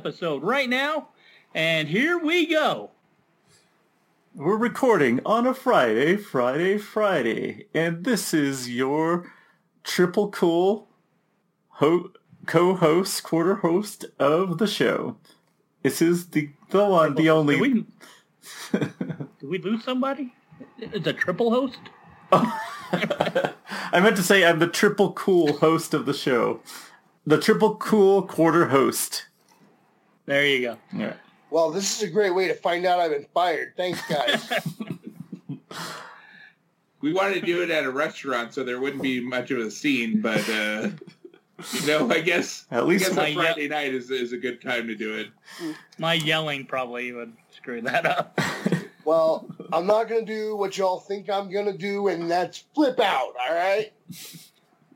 Triple Shot special episode right now. And here we go. We're recording on a Friday, Friday, Friday. And this is your triple cool ho- co-host, quarter host of the show. This is the, the one, the only... Did we, did we lose somebody? It's a triple host? Oh. I meant to say I'm the triple cool host of the show. The triple cool quarter host. There you go. Yeah. Well, this is a great way to find out I've been fired. Thanks, guys. We wanted to do it at a restaurant so there wouldn't be much of a scene, but uh, you know, I guess At least I guess my- a Friday night is is a good time to do it. My yelling probably would screw that up. well, I'm not going to do what y'all think I'm going to do, and that's flip out, all right?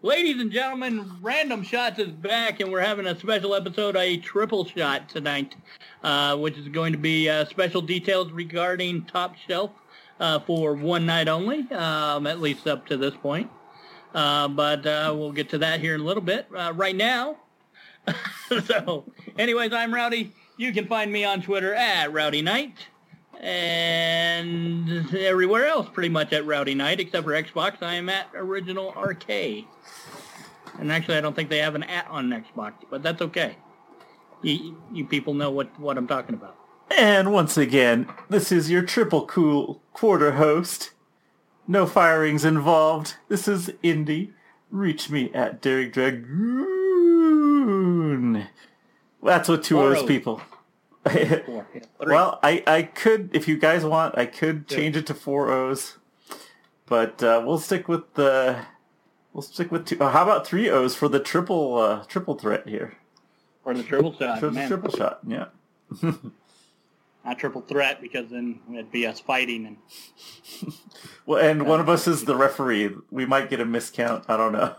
Ladies and gentlemen, Random Shots is back, and we're having a special episode, a triple shot tonight, uh, which is going to be uh, special details regarding Top Shelf uh, for one night only, um, at least up to this point. Uh, but uh, we'll get to that here in a little bit. Uh, right now, so, anyways, I'm Rowdy. You can find me on Twitter at Rowdy Knight. And everywhere else, pretty much at Rowdy Knight, except for Xbox, I am at Original RK. And actually, I don't think they have an at on Xbox, but that's okay. You, you people know what, what I'm talking about. And once again, this is your triple cool quarter host. No firings involved. This is Indy. Reach me at Derek Dragoon. That's what two O's people. Well, I, I could, if you guys want, I could change it to four O's. But uh, we'll stick with the, we'll stick with two. Uh, how about three O's for the triple uh, triple threat here? or the triple shot, For the man. triple shot, yeah. Not triple threat, because then it'd be us fighting. And Well, and one of us is the referee. We might get a miscount. I don't know.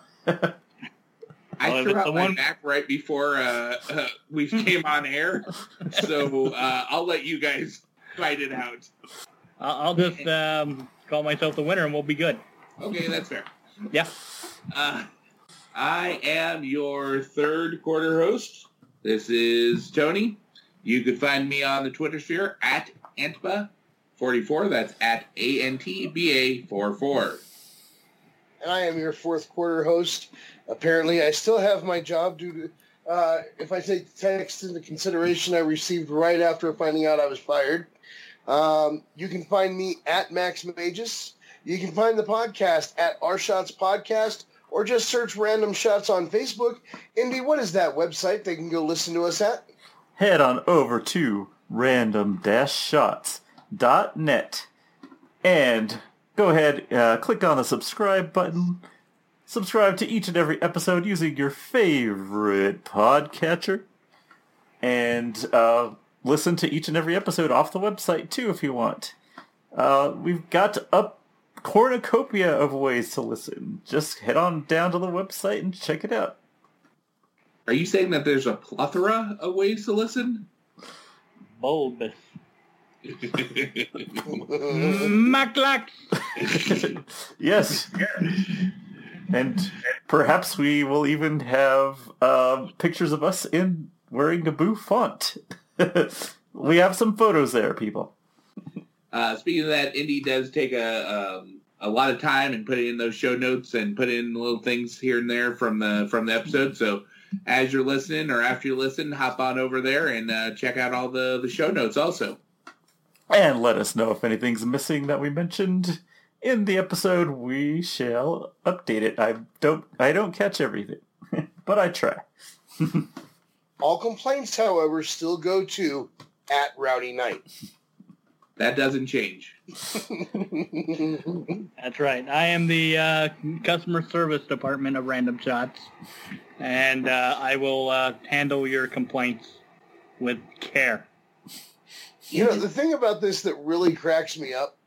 I Well, threw out my one- back right before uh, uh, we came on air, so uh, I'll let you guys fight it out. I'll, I'll just um, call myself the winner, and we'll be good. Okay, that's fair. Yeah. Uh, I am your third quarter host. This is Tony. You could find me on the Twitter sphere at Antba44. That's at A-N-T-B-A-44. And I am your fourth quarter host. Apparently, I still have my job due to, uh, if I take text into consideration I received right after finding out I was fired. Um, you can find me at Max Magus. You can find the podcast at Our Shots Podcast, or just search Random Shots on Facebook. Indy, what is that website they can go listen to us at? Head on over to random-shots.net and go ahead, uh, click on the subscribe button. Subscribe to each and every episode using your favorite podcatcher. And uh, listen to each and every episode off the website too if you want. Uh, we've got a cornucopia of ways to listen. Just head on down to the website and check it out. Are you saying that there's a plethora of ways to listen? Bulbous. Maclax. yes. And perhaps we will even have uh, pictures of us in wearing Naboo font. we have some photos there, people. Uh, speaking of that, Indy does take a um, a lot of time and put in those show notes and put in little things here and there from the from the episode. So as you're listening or after you listen, hop on over there and uh, check out all the the show notes also. And let us know if anything's missing that we mentioned in the episode. We shall update it. I don't I don't catch everything, but I try. All complaints, however, still go to at Rowdy Knight. That doesn't change. That's right. I am the uh, customer service department of Random Shots, and uh, I will uh, handle your complaints with care. You know, the thing about this that really cracks me up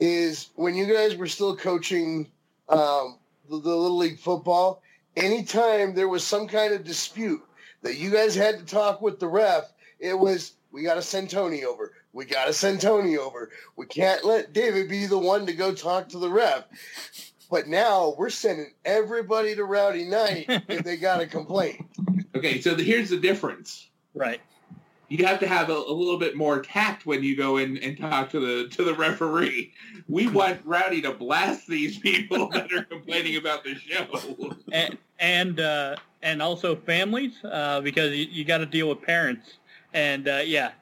is when you guys were still coaching um, the, the Little League football, anytime there was some kind of dispute that you guys had to talk with the ref, it was, we got to send Tony over. We got to send Tony over. We can't let David be the one to go talk to the ref. But now we're sending everybody to Rowdy Knight if they got a complaint. Okay, so the, here's the difference. Right. You have to have a, a little bit more tact when you go in and talk to the to the referee. We want Rowdy to blast these people that are complaining about the show. and and uh, and also families uh, because you, you got to deal with parents. And uh, yeah,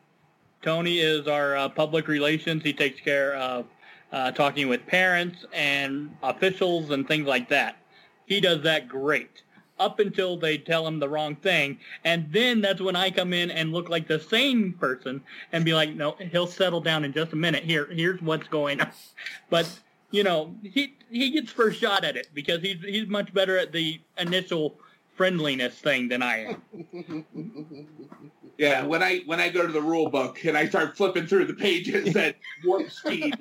Tony is our uh, public relations. He takes care of uh, talking with parents and officials and things like that. He does that great up until they tell him the wrong thing. And then that's when I come in and look like the sane person and be like, no, he'll settle down in just a minute. Here, here's what's going on. But, you know, he, he gets first shot at it because he's, he's much better at the initial friendliness thing than I am. Yeah, when I when I go to the rule book and I start flipping through the pages at warp speed,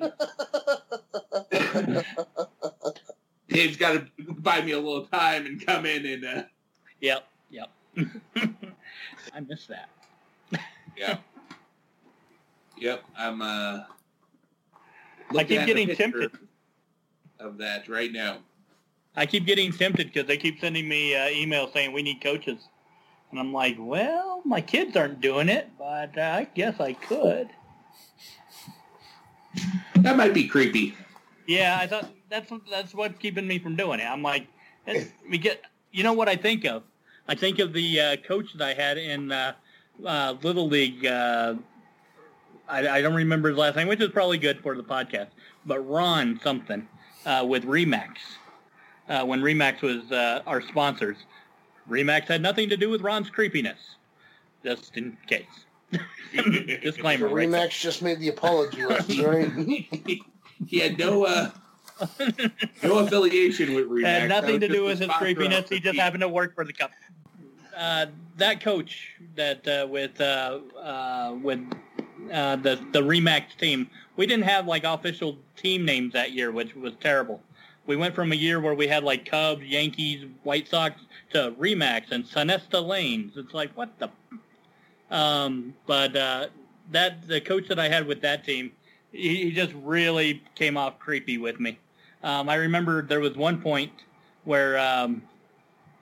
Dave's got to buy me a little time and come in and uh, Yep, yep. I miss that. yeah, yep. I'm uh, I keep getting tempted. of that right now. I keep getting tempted because they keep sending me uh, emails saying we need coaches. And I'm like, well, my kids aren't doing it, but uh, I guess I could. That might be creepy. Yeah, I thought that's that's what's keeping me from doing it. I'm like, we get. You know what I think of? I think of the uh, coach that I had in uh, uh, Little League. Uh, I, I don't remember his last name, which is probably good for the podcast. But Ron something uh, with Remax. Uh, when Remax was uh, our sponsors, Remax had nothing to do with Ron's creepiness. Just in case. Disclaimer. right there. Remax just made the apology, Lex, right? he had no uh, no affiliation with Remax. had nothing to do with his creepiness. He just team. happened to work for the company. Uh, that coach that uh, with uh, uh, with uh, the the Remax team, we didn't have like official team names that year, which was terrible. We went from a year where we had like Cubs, Yankees, White Sox to Remax and Sonesta Lanes. It's like what the. Um, but uh, that the coach that I had with that team, he, he just really came off creepy with me. Um, I remember there was one point where um,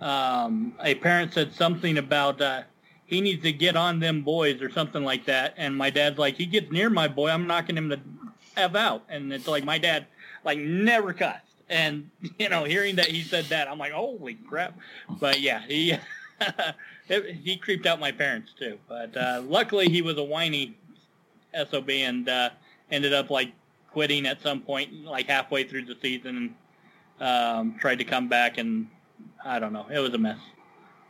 um, a parent said something about uh, he needs to get on them boys or something like that, and my dad's like, he gets near my boy, I'm knocking him to f out, and it's like my dad like never cussed, and you know, hearing that he said that, I'm like, holy crap! But yeah, he it, he creeped out my parents too, but uh, luckily he was a whiny sob and uh, ended up like quitting at some point, like halfway through the season, and um, tried to come back, and I don't know, it was a mess.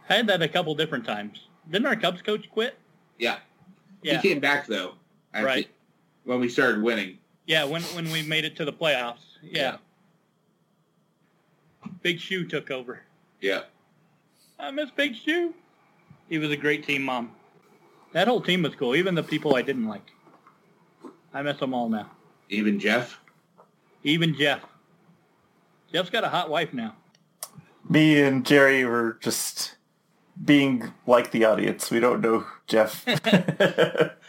I had that a couple different times. Didn't our Cubs coach quit? Yeah. Yeah, He came back though. Right. When we started winning. yeah. When when we made it to the playoffs, yeah. Big Shoe took over. Yeah. I miss Big Shoe. He was a great team mom. That whole team was cool, even the people I didn't like. I miss them all now. Even Jeff. Even Jeff. Jeff's got a hot wife now. Me and Jerry were just being like the audience. We don't know Jeff.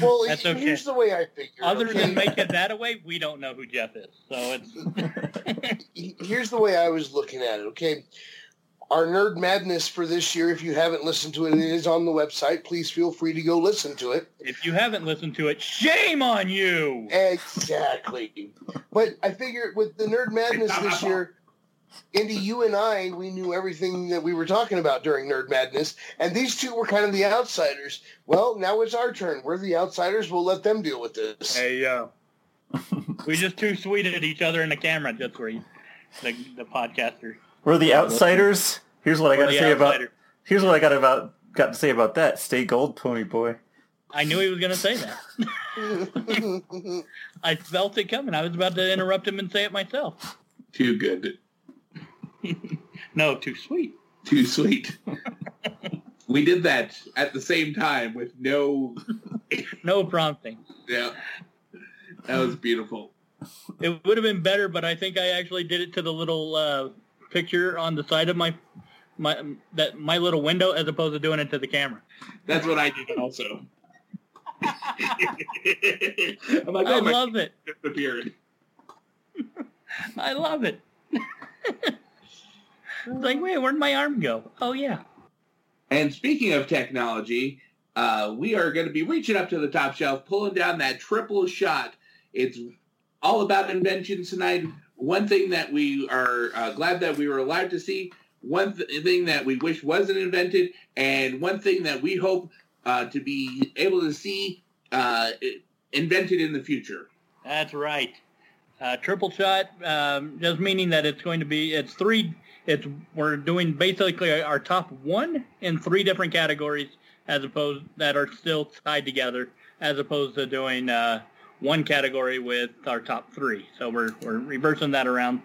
Well, That's okay. here's the way I figure. Other okay? than it that away, we don't know who Jeff is. So it's here's the way I was looking at it. Okay, our nerd madness for this year. If you haven't listened to it, it is on the website. Please feel free to go listen to it. if you haven't listened to it, shame on you. Exactly. But I figure with the nerd madness this year, Indy, you and I, we knew everything that we were talking about during Nerd Madness, and these two were kind of the outsiders. Well, now it's our turn. We're the outsiders. We'll let them deal with this. Hey yo, we just too sweet at each other in the camera. Just where you, the the podcaster. we're the outsiders. Here's what I got to the say about. Here's what I got about got to say about that. Stay gold, Pony Boy. I knew he was going to say that. I felt it coming. I was about to interrupt him and say it myself. Too good. No, too sweet. Too sweet. we did that at the same time with no No prompting. yeah. That was beautiful. It would have been better, but I think I actually did it to the little uh, picture on the side of my my that my little window as opposed to doing it to the camera. That's what I did also. I'm like, I oh, my love it. disappeared. I love it. It's like, wait, where'd my arm go? Oh yeah. And speaking of technology, uh, we are going to be reaching up to the top shelf, pulling down that triple shot. It's all about inventions tonight. One thing that we are uh, glad that we were allowed to see, one th- thing that we wish wasn't invented, and one thing that we hope uh, to be able to see uh, invented in the future. That's right. Uh, triple shot, um, just meaning that it's going to be, it's three, it's, we're doing basically our top one in three different categories as opposed, that are still tied together, as opposed to doing uh, one category with our top three. So we're, we're reversing that around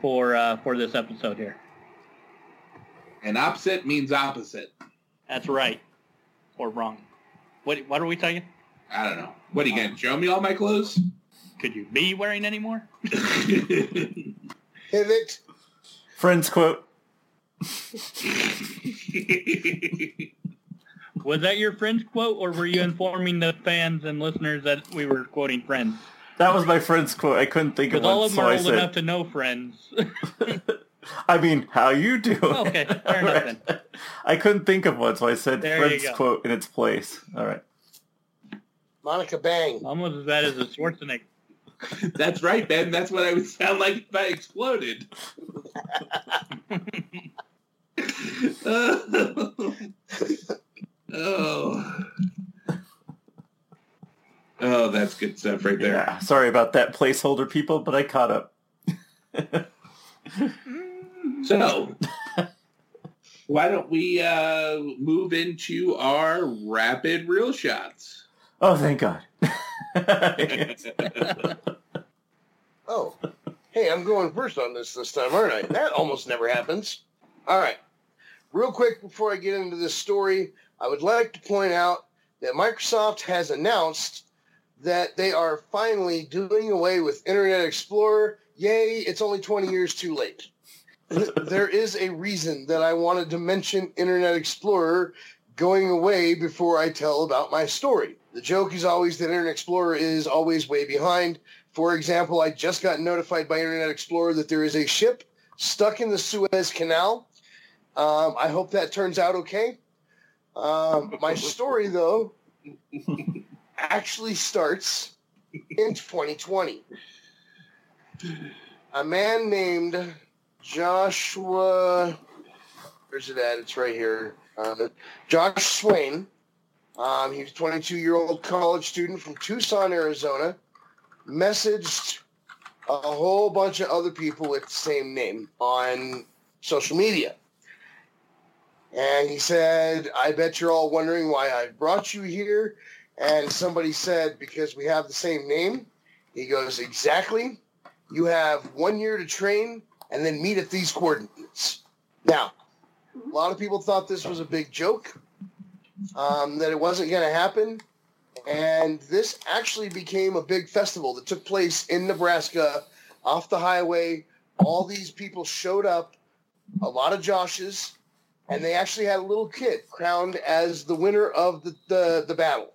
for, uh, for this episode here. And opposite means opposite. That's right. Or wrong. What, what are we saying? I don't know. What are you going to show me all my clothes? Could you be wearing any more? Pivot. Friends quote. Was that your friend's quote, or were you informing the fans and listeners that we were quoting friends? That was my friend's quote. I couldn't think of Because one, all of them so are I old said. enough to know friends. I mean, how you doing? Okay, fair enough then. I couldn't think of one, so I said There friend's quote in its place. All right. Monica Bang. Almost as bad as a Schwarzenegger. That's right, Ben. That's what I would sound like if I exploded. oh. Oh, that's good stuff right there. Yeah. Sorry about that placeholder, people, but I caught up. So, why don't we uh, move into our rapid real shots? Oh, thank God. Oh, hey, I'm going first on this this time, aren't I? That almost never happens. All right. Real quick before I get into this story, I would like to point out that Microsoft has announced that they are finally doing away with Internet Explorer. Yay, it's only 20 years too late. there is a reason that I wanted to mention Internet Explorer going away before I tell about my story. The joke is always that Internet Explorer is always way behind. For example, I just got notified by Internet Explorer that there is a ship stuck in the Suez Canal. Um, I hope that turns out okay. Um, my story, though, actually starts in 2020. A man named Joshua, where's it at? It's right here. Uh, Josh Swain. Um, he's a 22 year old college student from Tucson, Arizona messaged a whole bunch of other people with the same name on social media. And he said, I bet you're all wondering why I brought you here. And somebody said, because we have the same name. He goes, exactly. You have one year to train and then meet at these coordinates. Now, a lot of people thought this was a big joke, um, that it wasn't going to happen and this actually became a big festival that took place in Nebraska off the highway. All these people showed up, a lot of Joshes, and they actually had a little kid crowned as the winner of the, the, the battle.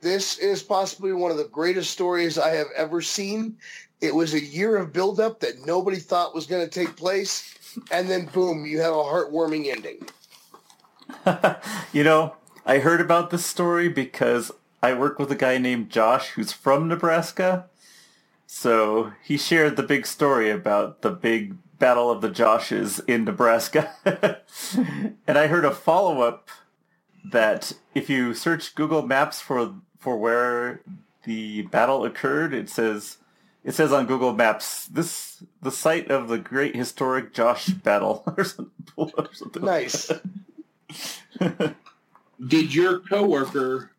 This is possibly one of the greatest stories I have ever seen. It was a year of buildup that nobody thought was going to take place, and then boom, you have a heartwarming ending. you know, I heard about this story because I work with a guy named Josh who's from Nebraska. So he shared the big story about the big battle of the Joshes in Nebraska. and I heard a follow-up that if you search Google Maps for for where the battle occurred, it says it says on Google Maps this the site of the great historic Josh battle or something. Nice. Did your coworker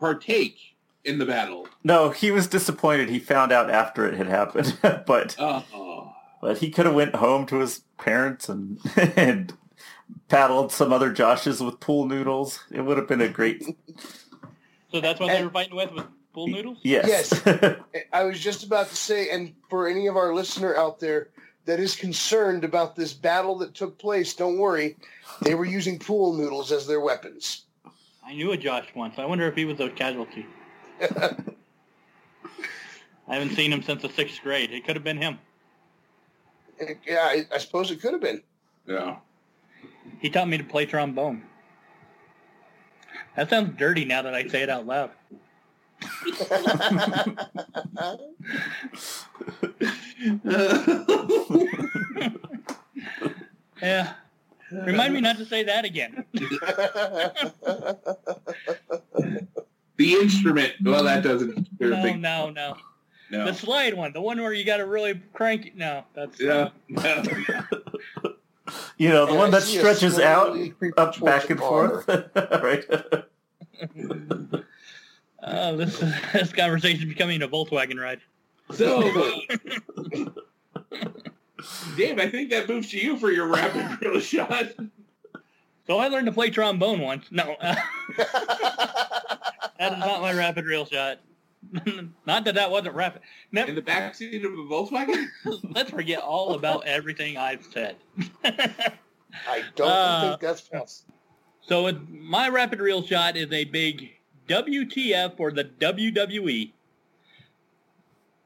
partake in the battle? No, he was disappointed. He found out after it had happened, but Oh, but he could have went home to his parents and and paddled some other Joshes with pool noodles. It would have been a great So that's what they were fighting with, with pool noodles? Yes. Yes. I was just about to say, and for any of our listener out there that is concerned about this battle that took place, don't worry. They were using pool noodles as their weapons. I knew a Josh once. I wonder if he was a casualty. I haven't seen him since the sixth grade. It could have been him. Yeah, I, I suppose it could have been. Yeah. He taught me to play trombone. That sounds dirty now that I say it out loud. Yeah. Remind me not to say that again. The instrument. Well, that doesn't. There's No, big, no, no. no. The slide one, the one where you got to really crank it. No, that's Yeah. You know, the And one I that stretches out, up, back and bar. forth. right. Uh, this this conversation is becoming a Volkswagen ride. so, Dave, I think that moves to you for your rapid drill shot. So I learned to play trombone once. No, uh, that is not my rapid reel shot. not that that wasn't rapid. No, In the backseat of a Volkswagen? let's forget all about everything I've said. I don't Uh, think that's possible. So it, my rapid reel shot is a big WTF for the WWE.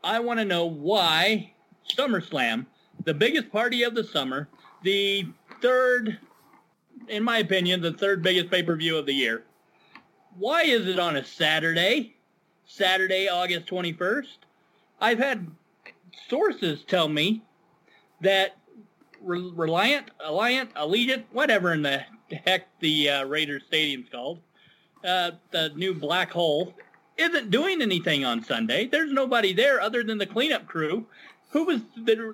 I want to know why SummerSlam, the biggest party of the summer, the third, in my opinion, the third biggest pay-per-view of the year. Why is it on a Saturday? Saturday, August 21st? I've had sources tell me that Reliant, Alliant, Allegiant, whatever in the heck the uh, Raiders Stadium's called, uh, the new black hole, isn't doing anything on Sunday. There's nobody there other than the cleanup crew who was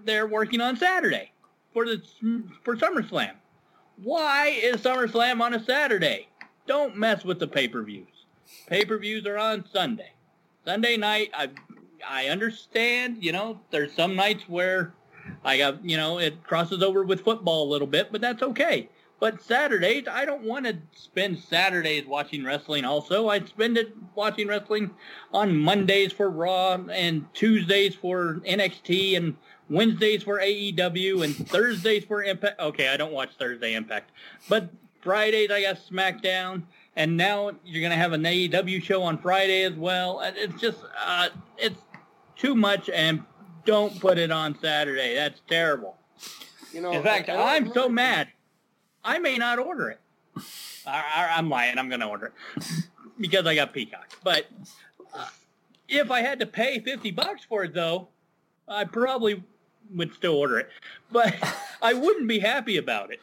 there working on Saturday for the for SummerSlam. Why is SummerSlam on a Saturday? Don't mess with the pay-per-views. Pay-per-views are on Sunday. Sunday night, I I understand, you know, there's some nights where I got, you know, it crosses over with football a little bit, but that's okay. But Saturdays, I don't want to spend Saturdays watching wrestling also. I spend it watching wrestling on Mondays for Raw and Tuesdays for NXT and Wednesdays for AEW and Thursdays for Impact. Okay, I don't watch Thursday Impact. But Fridays I got SmackDown and now you're going to have an AEW show on Friday as well. It's just, uh, it's too much and don't put it on Saturday. That's terrible. You know, In fact, I'm so mad. I may not order it. I, I, I'm lying. I'm going to order it because I got Peacock. But uh, if I had to pay 50 bucks for it, though, I probably would still order it. But I wouldn't be happy about it.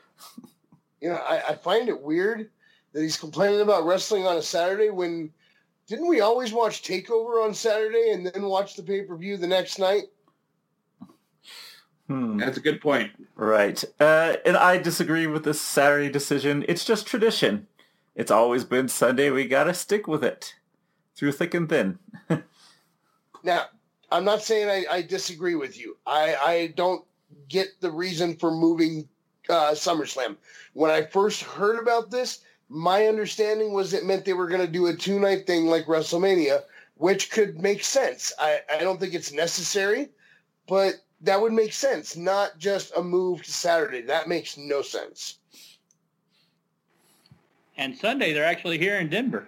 You know, I, I find it weird that he's complaining about wrestling on a Saturday when didn't we always watch Takeover on Saturday and then watch the pay per view the next night? Hmm. That's a good point. Right. Uh, and I disagree with this Saturday decision. It's just tradition. It's always been Sunday. We gotta stick with it through thick and thin. Now, I'm not saying I, I disagree with you. I, I don't get the reason for moving uh, SummerSlam. When I first heard about this, my understanding was it meant they were going to do a two night thing like WrestleMania, which could make sense. I, I don't think it's necessary, but that would make sense, not just a move to Saturday. That makes no sense. And Sunday, they're actually here in Denver.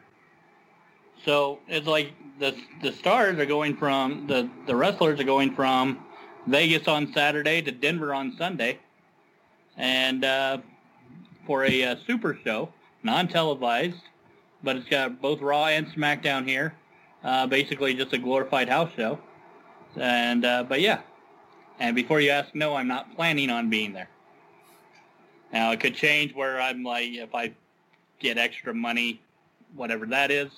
So it's like the the stars are going from the the wrestlers are going from Vegas on Saturday to Denver on Sunday, and uh, for a uh, super show, non-televised, but it's got both Raw and SmackDown here. Uh, basically, just a glorified house show. And uh, but yeah, and before you ask, no, I'm not planning on being there. Now it could change where I'm like, if I get extra money, whatever that is,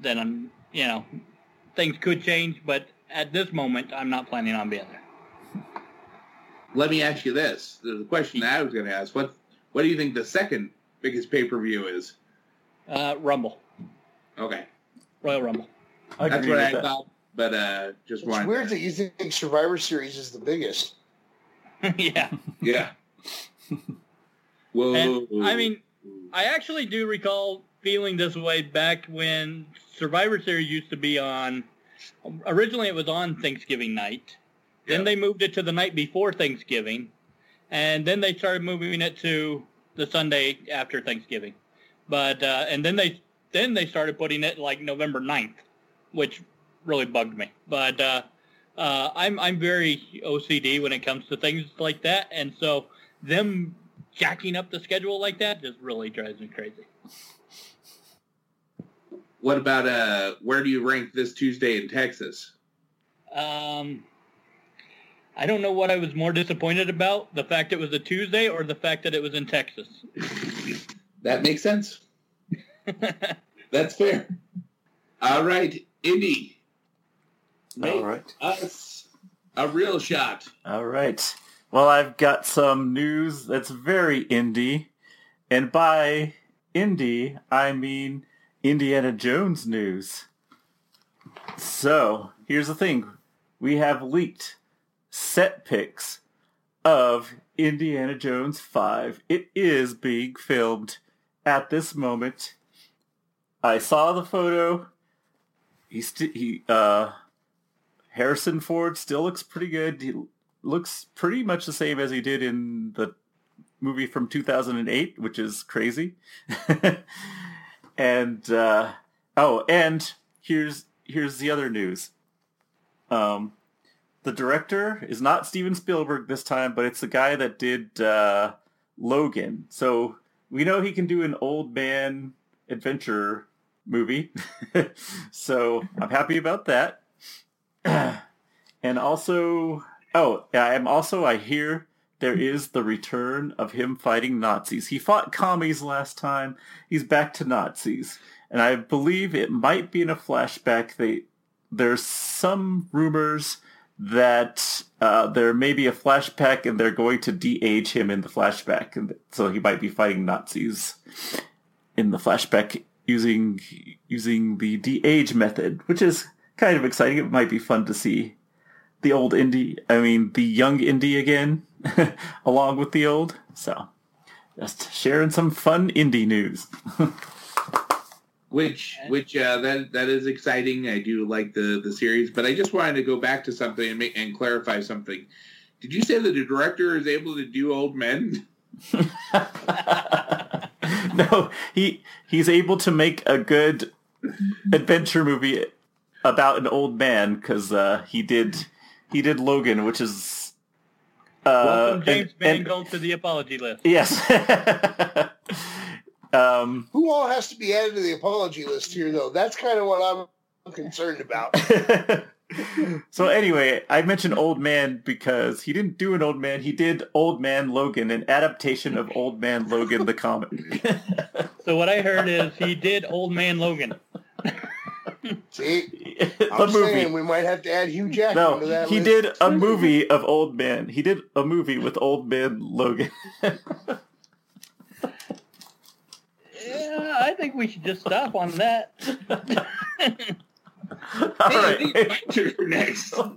then I'm, you know, things could change. But at this moment, I'm not planning on being there. Let me ask you this: the question that I was going to ask what What do you think the second biggest pay per view is? Uh, Rumble, Okay, Royal Rumble. I that's agree what I that. thought, but uh, just It's wanted. weird that you think Survivor Series is the biggest. yeah, yeah. Whoa. and I mean, I actually do recall feeling this way back when Survivor Series used to be on. Originally, it was on Thanksgiving night. Then Yeah. they moved it to the night before Thanksgiving, and then they started moving it to the Sunday after Thanksgiving. But uh, and then they then they started putting it like November 9th, which really bugged me. But uh, uh, I'm I'm very OCD when it comes to things like that, and so them jacking up the schedule like that just really drives me crazy. What about uh? Where do you rank this Tuesday in Texas? Um, I don't know what I was more disappointed about: the fact it was a Tuesday, or the fact that it was in Texas. That makes sense. That's fair. All right, Indy. Make All right. us a real shot. All right. Well, I've got some news that's very indie. And by indie, I mean Indiana Jones news. So, here's the thing. We have leaked set pics of Indiana Jones 5. It is being filmed at this moment. I saw the photo. He, st- he uh, Harrison Ford still looks pretty good. He looks pretty much the same as he did in the movie from 2008, which is crazy. and uh, oh, and here's here's the other news. Um, the director is not Steven Spielberg this time, but it's the guy that did uh, Logan. So we know he can do an old man adventure movie. so I'm happy about that. and also, oh, I'm also, I hear there is the return of him fighting Nazis. He fought commies last time. He's back to Nazis. And I believe it might be in a flashback. They, there's some rumors that uh, there may be a flashback and they're going to de-age him in the flashback. And so he might be fighting Nazis in the flashback using using the de-age method, which is kind of exciting. It might be fun to see the old indie, I mean the young indie again, along with the old. So just sharing some fun indie news. Which, which, uh, that that is exciting. I do like the the series, but I just wanted to go back to something and make, and clarify something. Did you say that the director is able to do old men? no, he he's able to make a good adventure movie about an old man because uh, he did he did Logan, which is uh, Welcome, James and- and- Mangold, to the apology list. yes. um, Who all has to be added to the apology list here, though? That's kind of what I'm concerned about. so anyway, I mentioned Old Man because he didn't do an Old Man. He did Old Man Logan, an adaptation of Old Man Logan the comic. So what I heard is he did Old Man Logan. See, the I'm movie. saying we might have to add Hugh Jackman to that he list. did a movie of Old Man. He did a movie with Old Man Logan. Yeah, I think we should just stop on that. All Hey, I right. think it's my turn next. All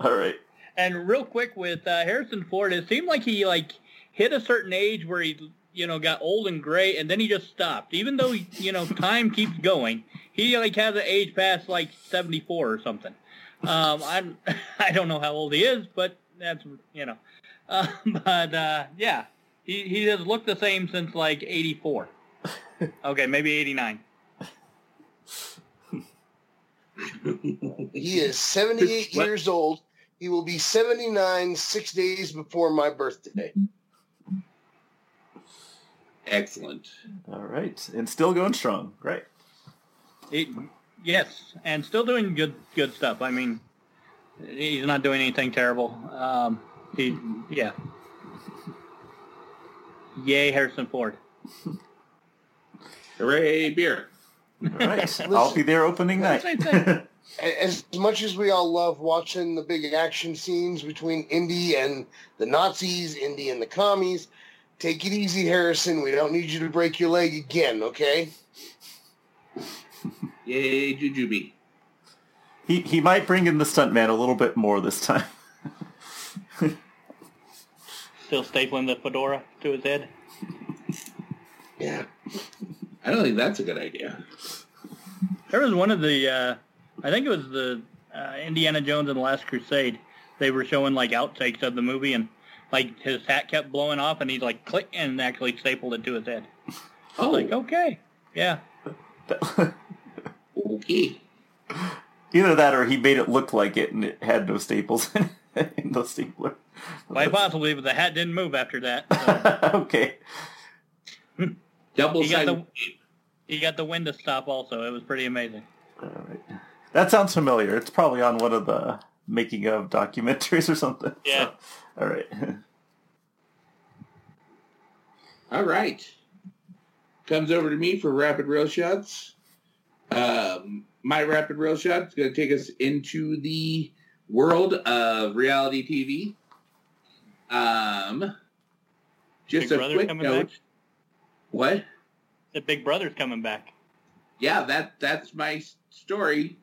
right. And real quick with uh, Harrison Ford, it seemed like he like hit a certain age where he you know got old and gray, and then he just stopped. Even though you know time keeps going, he like has an age past like seventy four or something. Um, I'm I don't know how old he is, but that's you know, uh, but uh, yeah, he he has looked the same since like eighty four. Okay, maybe eighty nine. He is 78 years old. He will be 79 six days before my birthday. Excellent. All right. And still going strong. Right. It, yes, and still doing good good stuff. I mean, he's not doing anything terrible. Um, he, yeah. Yay, Harrison Ford. Hooray, beer. All right. I'll be there opening night. Same thing. A- As much as we all love watching the big action scenes between Indy and the Nazis, Indy and the commies, take it easy, Harrison. We don't need you to break your leg again, okay? Yay, Jujubee. he he might bring in the stuntman a little bit more this time. Still stapling the fedora to his head. Yeah. I don't think that's a good idea. There was one of the, uh, I think it was the uh, Indiana Jones and the Last Crusade. They were showing like outtakes of the movie, and like his hat kept blowing off, and he like click and actually stapled it to his head. Oh, Like okay, yeah. okay. Either that or he made it look like it and it had no staples in the stapler. Quite possibly, but the hat didn't move after that. So. okay. Double He got sided. the- he got the wind to stop also. It was pretty amazing. All right. That sounds familiar. It's probably on one of the making of documentaries or something. Yeah. All right. All right. Comes over to me for rapid rail shots. Um, my rapid rail shot is going to take us into the world of reality TV. Um, just Big a quick coming note. back? What? The Big Brother's coming back. Yeah, that that's my story.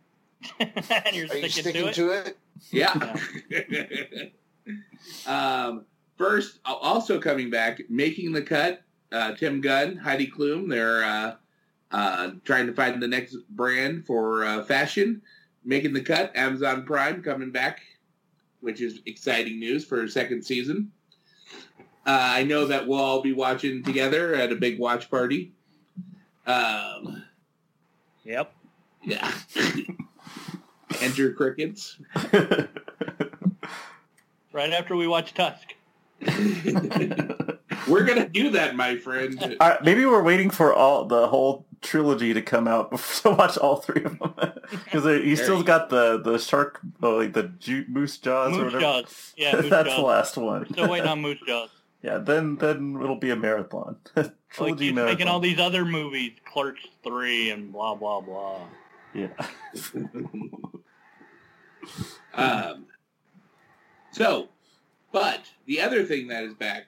and you're Are you sticking, sticking to it. to it? Yeah. um, first, also coming back, making the cut. Uh, Tim Gunn, Heidi Klum. They're uh, uh, trying to find the next brand for uh, fashion. Making the cut. Amazon Prime coming back, which is exciting news for a second season. Uh, I know that we'll all be watching together at a big watch party. Um, Yep. yeah. Enter crickets. Right after we watch Tusk. We're gonna do that, my friend. All right, maybe we're waiting for all the whole trilogy to come out to watch all three of them because you still got the the shark, oh, like the ju- moose jaws or Moose whatever. Jaws. Yeah, Moose That's Jaws. the last one. Still waiting on Moose Jaws. yeah, then then it'll be a marathon. Like trilogy he's marathon. making all these other movies, Clerks Three and blah blah blah. Yeah. Um, so, but the other thing that is back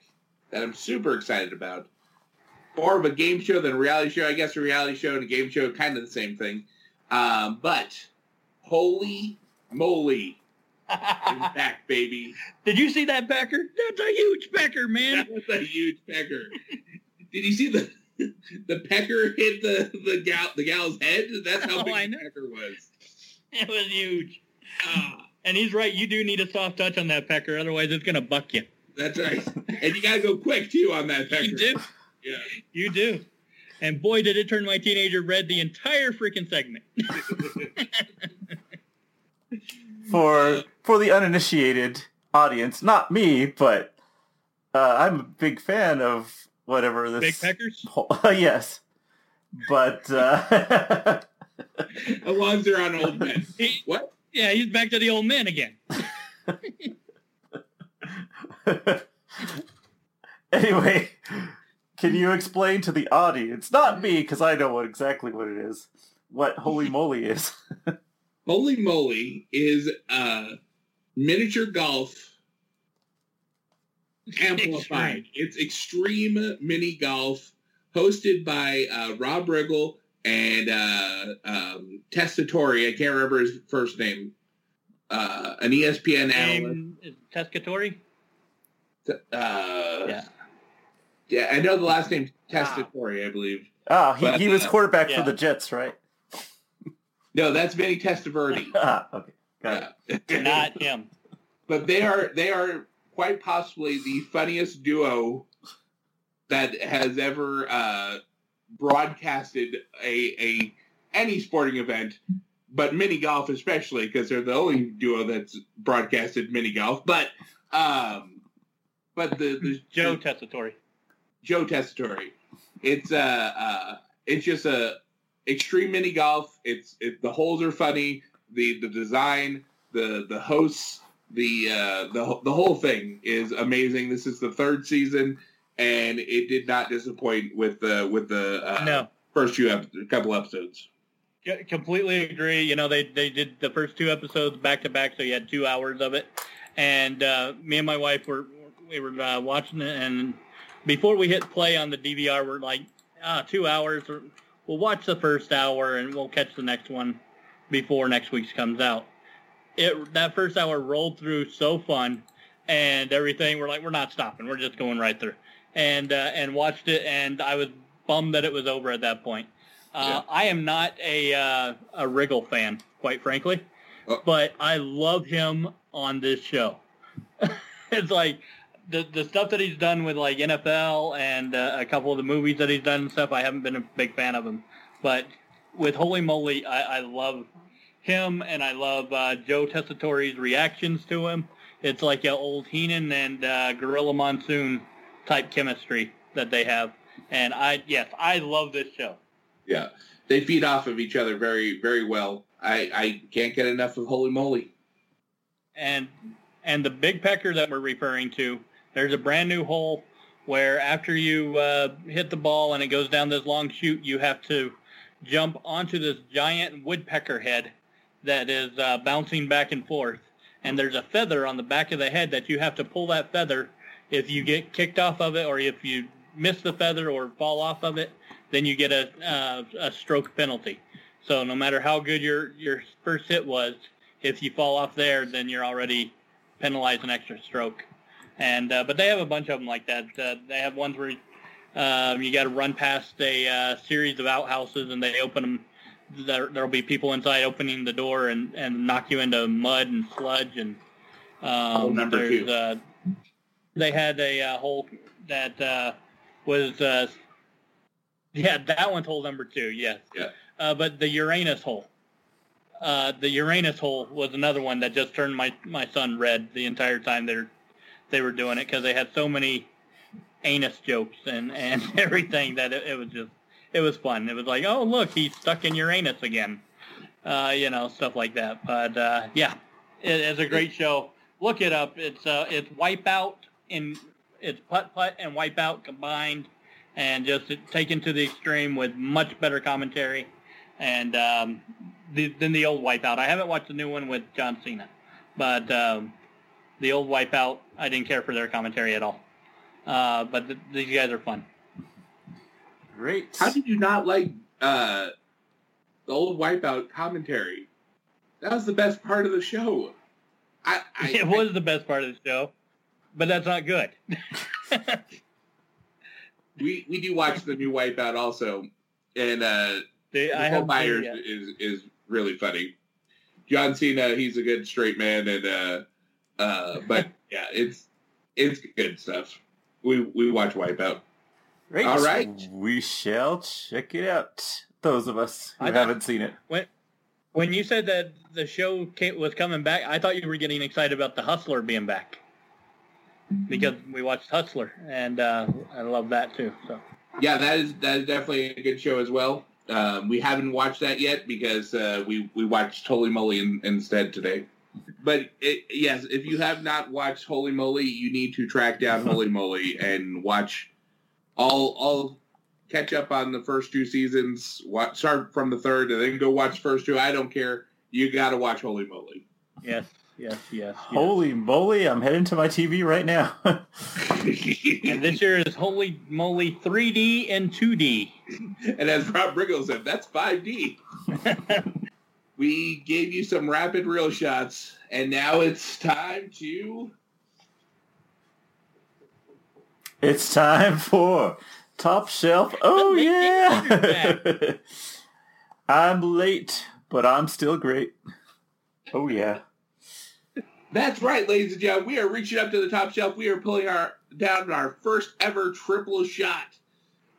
that I'm super excited about, more of a game show than a reality show. I guess a reality show and a game show kind of the same thing. Um, but holy moly, back, baby! Did you see that pecker? That's a huge pecker, man. That was a huge pecker. Did you see the the pecker hit the the gal the gal's head? That's how Oh, big the pecker was. It was huge. Ah, And he's right. You do need a soft touch on that pecker, otherwise it's gonna buck you. that's right. and you gotta go quick too on that pecker. You do. Yeah. You do. And boy, did it turn my teenager red the entire freaking segment. for for the uninitiated audience, not me, but uh, I'm a big fan of whatever this. Big peckers. yes, but uh, Alongs are on old men. What? Yeah, he's back to the old man again. anyway, can you explain to the audience, not me, because I know what exactly what it is, what holy moly is? Holy moly is uh miniature golf amplified. Extreme. It's extreme mini golf hosted by uh, Rob Riggle and uh, um, Tessitore. I can't remember his first name. Uh, an ESPN analyst. Name is Tessitore. Uh, Yeah. yeah, I know the last name Tessitore, I believe. Ah, he, But, he was uh, quarterback yeah. for the Jets, right? No, that's Vinny Testaverde. Ah, okay, got it. Not him. but they are they are quite possibly the funniest duo that has ever uh, broadcasted a a any sporting event, but mini golf especially because they're the only duo that's broadcasted mini golf. But um, but the, the Joe the- Tessitore. Joe Tessitore. It's uh, uh it's just a extreme mini golf. It's it, the holes are funny. The the design, the the hosts, the uh, the the whole thing is amazing. This is the third season, and it did not disappoint with the with the uh, No. first few ep- couple episodes. Completely agree. You know, they, they did the first two episodes back to back, so you had two hours of it. And uh, me and my wife were we were uh, watching it, and before we hit play on the DVR, we're like, ah, two hours. We'll watch the first hour, and we'll catch the next one before next week's comes out. It that first hour rolled through so fun, and everything. We're like, we're not stopping. We're just going right through, and uh, and watched it, and I was bummed that it was over at that point. Uh, I am not a uh, a Riggle fan, quite frankly, Oh. but I love him on this show. it's like the the stuff that he's done with like NFL and uh, a couple of the movies that he's done and stuff. I haven't been a big fan of him, but with Holy Moly, I, I love him, and I love uh, Joe Tessitore's reactions to him. It's like a old Heenan and uh, Gorilla Monsoon type chemistry that they have. And I, yes, I love this show. Yeah, they feed off of each other very, very well. I, I can't get enough of Holey Moley. And and the big pecker that we're referring to, there's a brand new hole where after you uh, hit the ball and it goes down this long chute, you have to jump onto this giant woodpecker head that is uh, bouncing back and forth. And there's a feather on the back of the head that you have to pull that feather. If you get kicked off of it or if you miss the feather or fall off of it, then you get a, uh, a stroke penalty. So no matter how good your, your first hit was, if you fall off there, then you're already penalized an extra stroke. And uh, but they have a bunch of them like that. Uh, they have ones where um, you got to run past a uh, series of outhouses, and they open them. There, there'll be people inside opening the door and, and knock you into mud and sludge. And um, Oh, number there's, two. They had a uh, hole that uh, was uh, yeah, that one's hole number two. Yes. Yeah. Uh, but the Uranus hole. Uh, the Uranus hole was another one that just turned my, my son red the entire time they were, they were doing it because they had so many anus jokes and, and everything that it, it was just it was fun. It was like, oh look, he's stuck in Uranus again, uh, you know, stuff like that. But uh, yeah, it, it's a great show. Look it up. It's uh, it's Wipeout in it's putt putt and Wipeout combined, and just taken to the extreme with much better commentary, and um, the, than the old Wipeout. I haven't watched the new one with John Cena, but um, the old Wipeout, I didn't care for their commentary at all. Uh, but th- these guys are fun. Great. How did you not like uh, the old Wipeout commentary? That was the best part of the show. I, I it was the best part of the show, but that's not good. we we do watch the new Wipeout also, and uh, They- I Nicole have Myers is is really funny. John Cena, he's a good straight man, and uh, uh, but yeah, it's it's good stuff. We we watch Wipeout. Great. All right. We shall check it out. Those of us who I thought- haven't seen it. When you said that the show came, was coming back, I thought you were getting excited about the Hustler being back because we watched Hustler, and uh, I love that too. So Yeah, that is that is definitely a good show as well. Um, we haven't watched that yet because uh, we we watched Holey Moley in, instead today. But it, yes, if you have not watched Holey Moley, you need to track down Holey Moley and watch all all catch up on the first two seasons. Watch, start from the third and then go watch first two. I don't care. You got to watch Holey Moley. yes, yes, yes. yes. Holy moly, I'm heading to my TV right now. And this year is Holey Moley 3D and 2D. and as Rob Riggle said, that's 5D. we gave you some rapid reel shots, and now it's time to. it's time for Top Shelf. Oh, yeah. I'm late, but I'm still great. Oh, yeah. That's right, ladies and gentlemen. We are reaching up to the top shelf. We are pulling our down our first ever triple shot.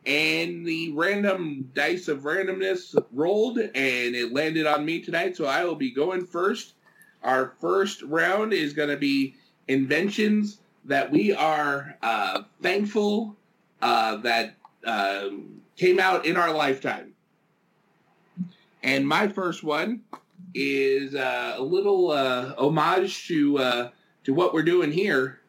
And the random dice of randomness rolled, and it landed on me tonight, so I will be going first. Our first round is going to be inventions that we are uh, thankful uh, that uh, came out in our lifetime. And my first one is uh, a little uh, homage to uh, to what we're doing here,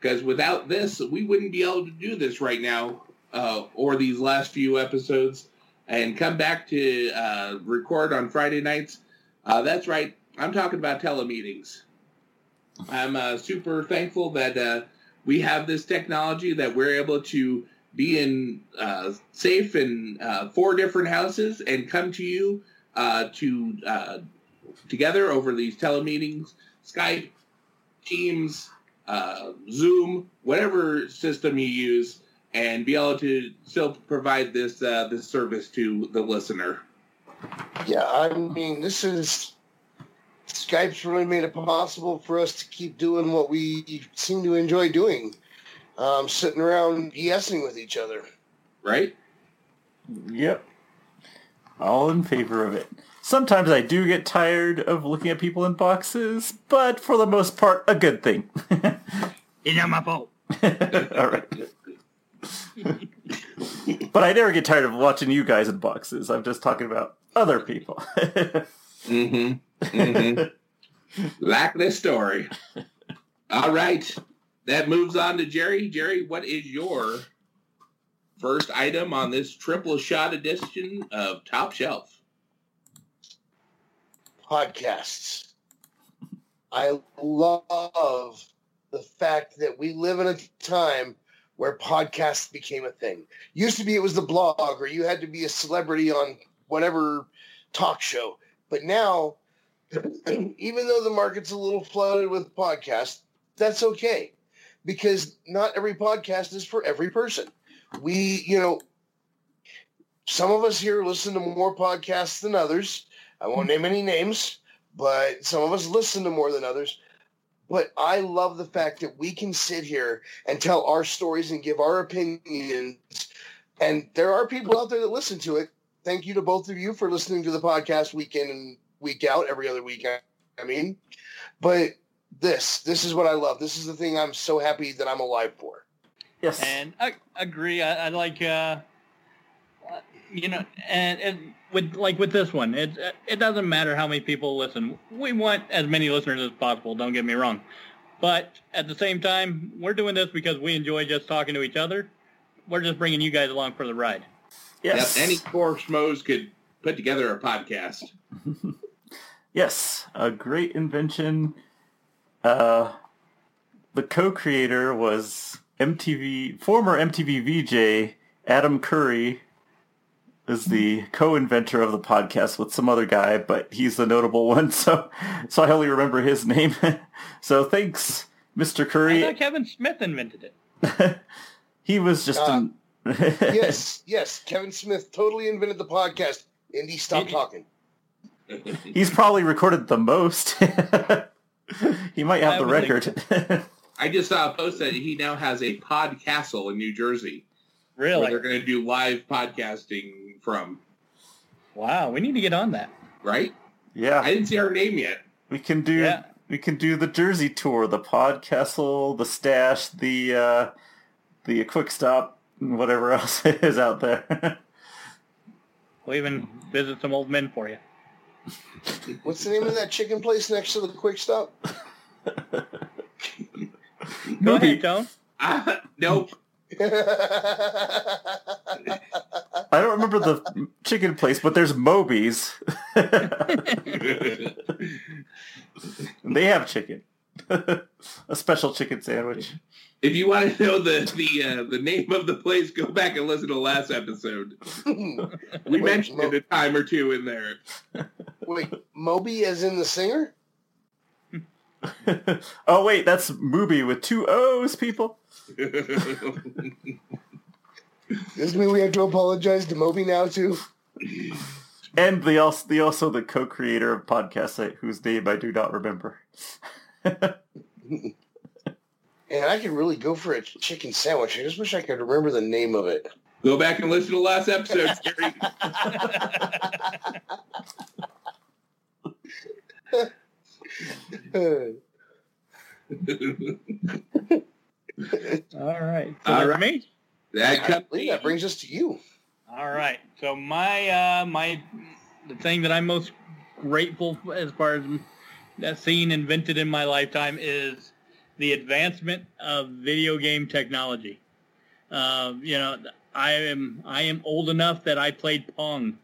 because without this, we wouldn't be able to do this right now, uh, or these last few episodes, and come back to uh, record on Friday nights. That's right, I'm talking about telemeetings. I'm super thankful that we have this technology that we're able to be in uh, safe in uh, four different houses and come to you uh, to together over these telemeetings, Skype, Teams, uh, Zoom, whatever system you use, and be able to still provide this uh, this service to the listener. Yeah, I mean, this is Skype's really made it possible for us to keep doing what we seem to enjoy doing, um, sitting around BSing with each other. Right? Yep. All in favor of it. Sometimes I do get tired of looking at people in boxes, but for the most part, a good thing. It's not my fault. All right. but I never get tired of watching you guys in boxes. I'm just talking about other people. Mm-hmm. Mm-hmm. like this story. All right. That moves on to Jerry. Jerry, what is your first item on this triple shot edition of Top Shelf? Podcasts. I love the fact that we live in a time where podcasts became a thing. Used to be it was the blog or you had to be a celebrity on whatever talk show. But now, even though the market's a little flooded with podcasts, that's okay because not every podcast is for every person. We, you know, some of us here listen to more podcasts than others. I won't name any names, but some of us listen to more than others. But I love the fact that we can sit here and tell our stories and give our opinions. And there are people out there that listen to it. Thank you to both of you for listening to the podcast week in and week out, every other week. I mean, but this, this is what I love. This is the thing I'm so happy that I'm alive for. yes. And I agree. I, I like, uh, you know, and, and with like with this one, it it doesn't matter how many people listen. We want as many listeners as possible. Don't get me wrong, but at the same time, we're doing this because we enjoy just talking to each other. We're just bringing you guys along for the ride. yes. Yep, any four schmoes could put together a podcast. Yes, a great invention. Uh, the co-creator was MTV former MTV VJ Adam Curry is the co-inventor of the podcast with some other guy, but he's the notable one. So, so I only remember his name. so thanks, Mr. Curry. I Curry. thought Kevin Smith invented it. he was just Uh, an, yes, yes. Kevin Smith totally invented the podcast. Indy, stop Did- talking. he's probably recorded the most. he might have I the would record. I just saw a post that he now has a pod castle in New Jersey where Really? they're going to do live podcasting from. Wow, we need to get on that. Right? yeah. I didn't see our name yet. We can do Yeah. we can do the Jersey tour, the Podcastle, the Stash, the uh, the Quick Stop, and whatever else is out there. We'll even visit some old men for you. What's the name of that chicken place next to the Quick Stop? Go ahead, Tone. Ah, nope. I don't remember the chicken place, but there's Mooby's. they have chicken, a special chicken sandwich. if you want to know the the uh, the name of the place, go back and listen to the last episode. We Wait, mentioned Mo- it a time or two in there. Wait, Moby as in the singer? oh wait, that's Moby with two O's, people. Does mean we have to apologize to Moby now too? And the also the also the co-creator of podcast site whose name I do not remember. And I could really go for a chicken sandwich. I just wish I could remember the name of it. go back and listen to the last episode, Gary. All right. So All that's me. That I believe that brings us to you. All right. So my uh, my the thing that I'm most grateful for as far as that seeing invented in my lifetime is the advancement of video game technology. Uh, you know, I am I am old enough that I played Pong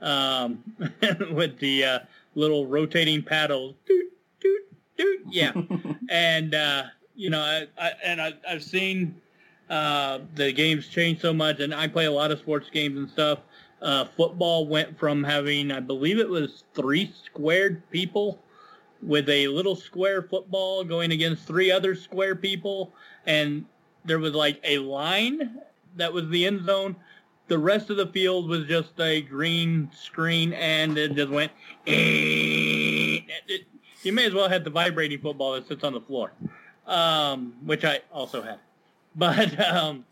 um, with the uh, little rotating paddles. Doot, doot, doot. Yeah, and uh, you know, I, I, and I, I've seen uh, the games change so much, and I play a lot of sports games and stuff. Uh, football went from having, I believe it was three squared people with a little square football going against three other square people, and there was like a line that was the end zone. The rest of the field was just a green screen, and it just went. It- it- you may as well have the vibrating football that sits on the floor, um, which I also had. But um,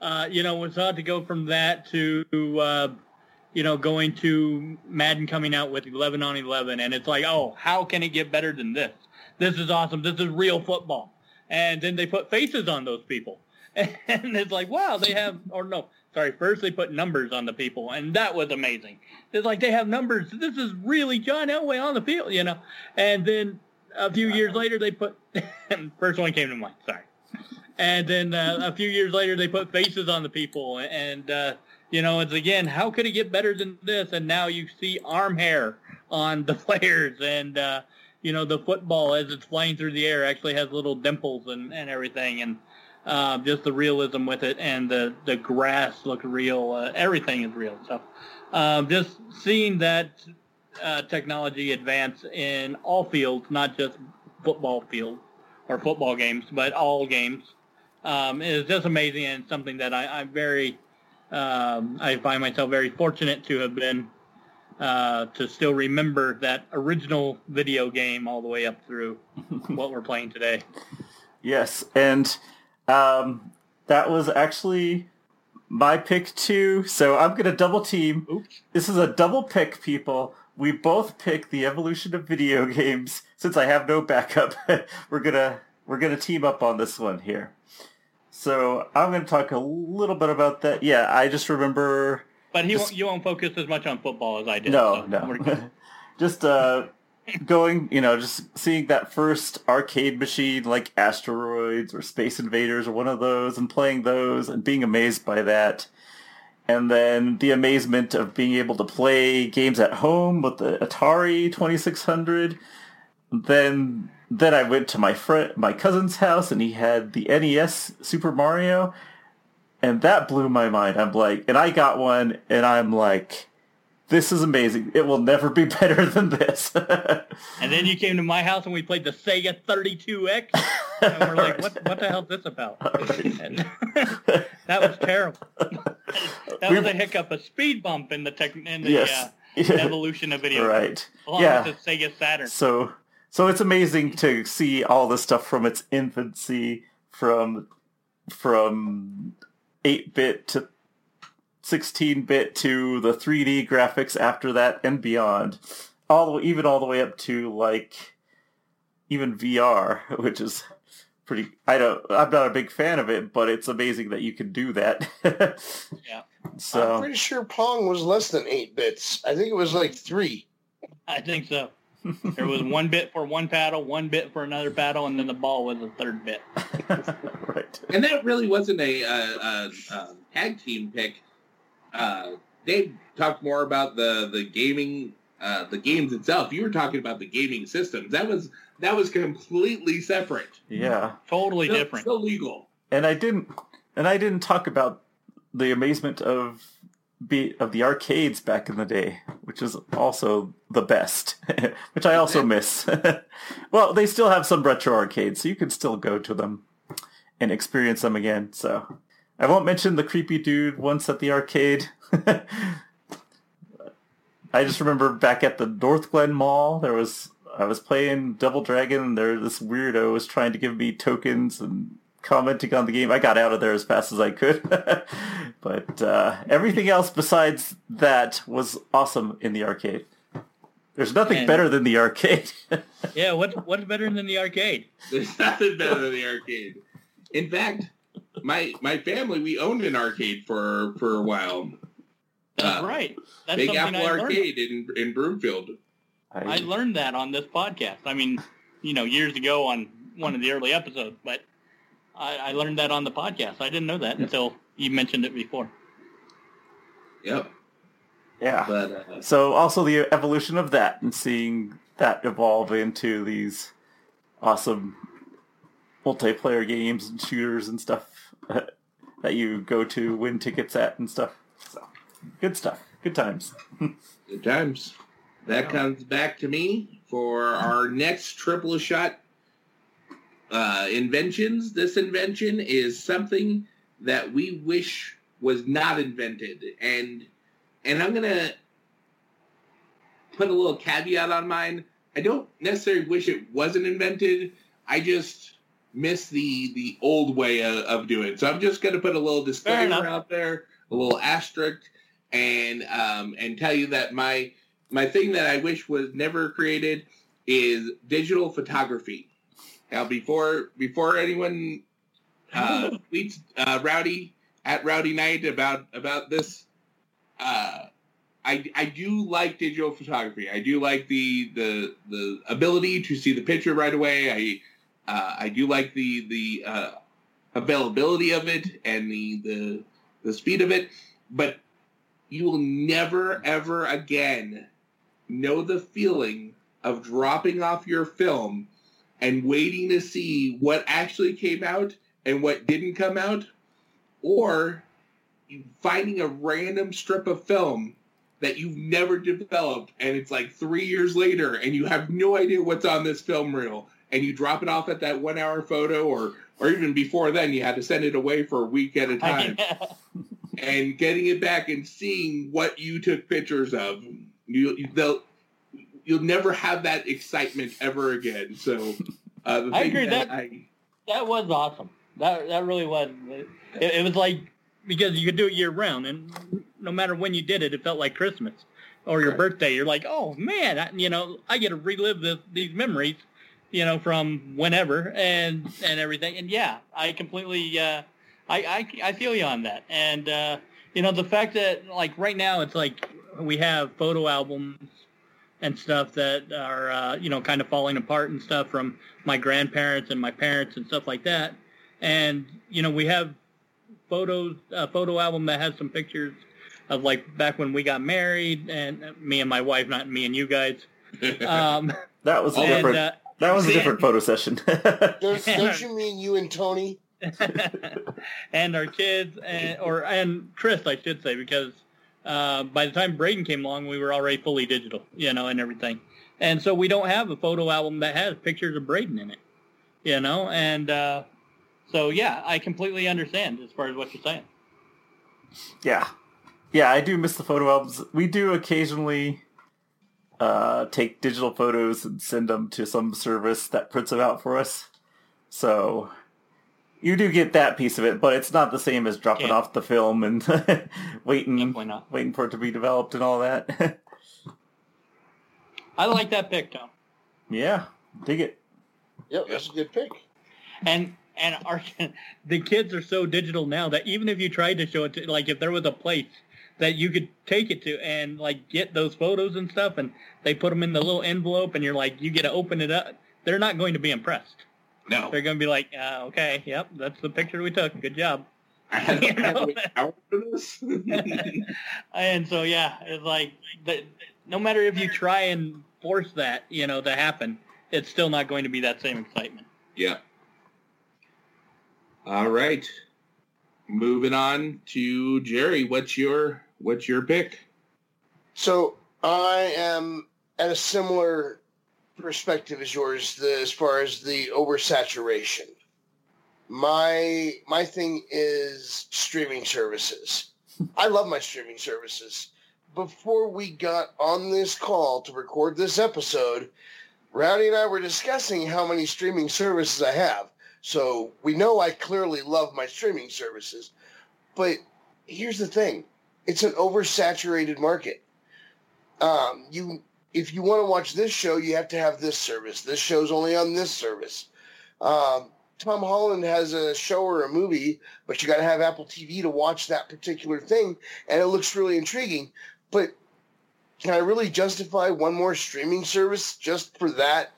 uh, you know, was hard to go from that to uh, you know, going to Madden coming out with 11 on 11, and it's like, oh, how can it get better than this? This is awesome. This is real football. And then they put faces on those people. And it's like, wow, they have, or no, sorry, first they put numbers on the people, and that was amazing. It's like they have numbers. This is really John Elway on the field, you know. And then a few years later, they put, first one came to mind, sorry. And then uh, a few years later, they put faces on the people, and, uh, you know, it's again, how could it get better than this? And now you see arm hair on the players, and, uh, you know, the football as it's flying through the air actually has little dimples and, and everything. And, uh, just the realism with it, and the the grass looked real. Uh, everything is real. So, um, just seeing that uh, technology advance in all fields, not just football fields or football games, but all games, um, is just amazing and something that I, I'm very, um, I find myself very fortunate to have been. Uh, to still remember that original video game all the way up through what we're playing today. Yes, and um, that was actually my pick too. So I'm gonna double team. Oops. This is a double pick, people. We both pick the evolution of video games. Since I have no backup, we're gonna we're gonna team up on this one here. So I'm gonna talk a little bit about that. Yeah, I just remember. But he Just- won't, you won't focus as much on football as I did. No, so no. just uh, going, you know, just seeing that first arcade machine like Asteroids or Space Invaders or one of those and playing those and being amazed by that. And then the amazement of being able to play games at home with the Atari 2600. Then then I went to my friend my cousin's house and he had the NES Super Mario and that blew my mind. I'm like, and I got one and I'm like this is amazing. It will never be better than this. And then you came to my house and we played the Sega 32X. And we're like, what, what the hell is this about? And that was terrible. That was a hiccup, a speed bump in the tech, in the Yes. uh, evolution of video. right. Along Yeah. with the Sega Saturn. So so it's amazing to see all this stuff from its infancy, from from eight bit to sixteen bit to the three D graphics after that and beyond. All the way, even all the way up to like even VR, which is pretty I don't I'm not a big fan of it, but it's amazing that you can do that. Yeah. So I'm So pretty sure Pong was less than eight bits. I think it was like three. I think so. There was one bit for one paddle, one bit for another paddle, and then the ball was a third bit. right. And that really wasn't a, uh uh uh tag team pick. Uh, Dave talked more about the the gaming, uh, the games itself. You were talking about the gaming systems. That was that was completely separate. Yeah. Totally Still- different. Still legal. and I didn't and I didn't talk about the amazement of be of the arcades back in the day, which is also the best, which I also miss. well, they still have some retro arcades, so you can still go to them and experience them again. So I won't mention the creepy dude once at the arcade. I just remember back at the Northglenn Mall, there was I was playing Double Dragon, and there this weirdo was trying to give me tokens and commenting on the game. I got out of there as fast as I could, but uh, everything else besides that was awesome in the arcade. There's nothing And- better than the arcade. Yeah, what, what's better than the arcade? There's nothing better than the arcade. In fact, my my family we owned an arcade for for a while. That's Uh, right. That's Big Apple I learned. Arcade in in Broomfield. I learned that on this podcast. I mean, you know, years ago on one of the early episodes, but I, I learned that on the podcast. I didn't know that until you mentioned it before. Yep. yeah. But uh, So also the evolution of that and seeing that evolve into these awesome multiplayer games and shooters and stuff that you go to win tickets at and stuff. So good stuff. Good times. good times. That comes back to me for our next triple shot uh, inventions. This invention is something that we wish was not invented, and and I'm gonna put a little caveat on mine. I don't necessarily wish it wasn't invented. I just miss the the old way of, of doing. it. So I'm just gonna put a little disclaimer out there, a little asterisk, and um, and tell you that my my thing that I wish was never created is digital photography. Now, before before anyone uh, tweets uh, Rowdy at Rowdy Knight about about this, uh, I I do like digital photography. I do like the the the ability to see the picture right away. I uh, I do like the the uh, availability of it and the the the speed of it, but you will never ever again know the feeling of dropping off your film and waiting to see what actually came out and what didn't come out, or finding a random strip of film that you've never developed and it's like three years later and you have no idea what's on this film reel and you drop it off at that one hour photo or or even before then you had to send it away for a week at a time. and getting it back and seeing what you took pictures of you, they'll you'll never have that excitement ever again so uh, I agree, that that- I, that was awesome. That that really was. It, it was like because you could do it year round, and no matter when you did it, it felt like Christmas or your birthday. You're like, oh man, I, you know, I get to relive this, these memories, you know, from whenever and and everything. And yeah, I completely, uh, I, I I feel you on that. And uh, you know, the fact that like right now it's like we have photo albums and stuff that are uh, you know kind of falling apart and stuff from my grandparents and my parents and stuff like that. And you know we have photos, a photo album that has some pictures of like back when we got married and uh, me and my wife, not me and you guys. Um, That was a and, different. uh, that was a different photo session. Don't, don't you mean you and Tony? and our kids and or and Chris, I should say, because uh, by the time Braden came along, we were already fully digital, you know, and everything. And so we don't have a photo album that has pictures of Braden in it, you know. And uh, so yeah, I completely understand as far as what you're saying. yeah, yeah, I do miss the photo albums. We do occasionally uh, take digital photos and send them to some service that prints them out for us. So you do get that piece of it, but it's not the same as dropping Yeah. off the film and waiting, not. waiting for it to be developed and all that. I like that pick, Tom. yeah, dig it. Yep, that's a good pick. And and our the kids are so digital now that even if you tried to show it to like if there was a place that you could take it to and like get those photos and stuff and they put them in the little envelope and you're like you get to open it up they're not going to be impressed no they're going to be like uh, okay yep that's the picture we took good job I had, You to know? wait hours for this and so yeah it's like the, no matter if you try and force that you know to happen it's still not going to be that same excitement Yeah. All right. Moving on to Jerry. What's your what's your pick? So I am at a similar perspective as yours the, as far as the oversaturation. My my thing is streaming services. I love my streaming services. Before we got on this call to record this episode, Rowdy and I were discussing how many streaming services I have. So we know I clearly love my streaming services. But here's the thing. It's an oversaturated market um, you if you want to watch this show, you have to have this service. This show's only on this service. Um, Tom Holland has a show or a movie, but you got to have Apple TV to watch that particular thing, and it looks really intriguing. But can I really justify one more streaming service just for that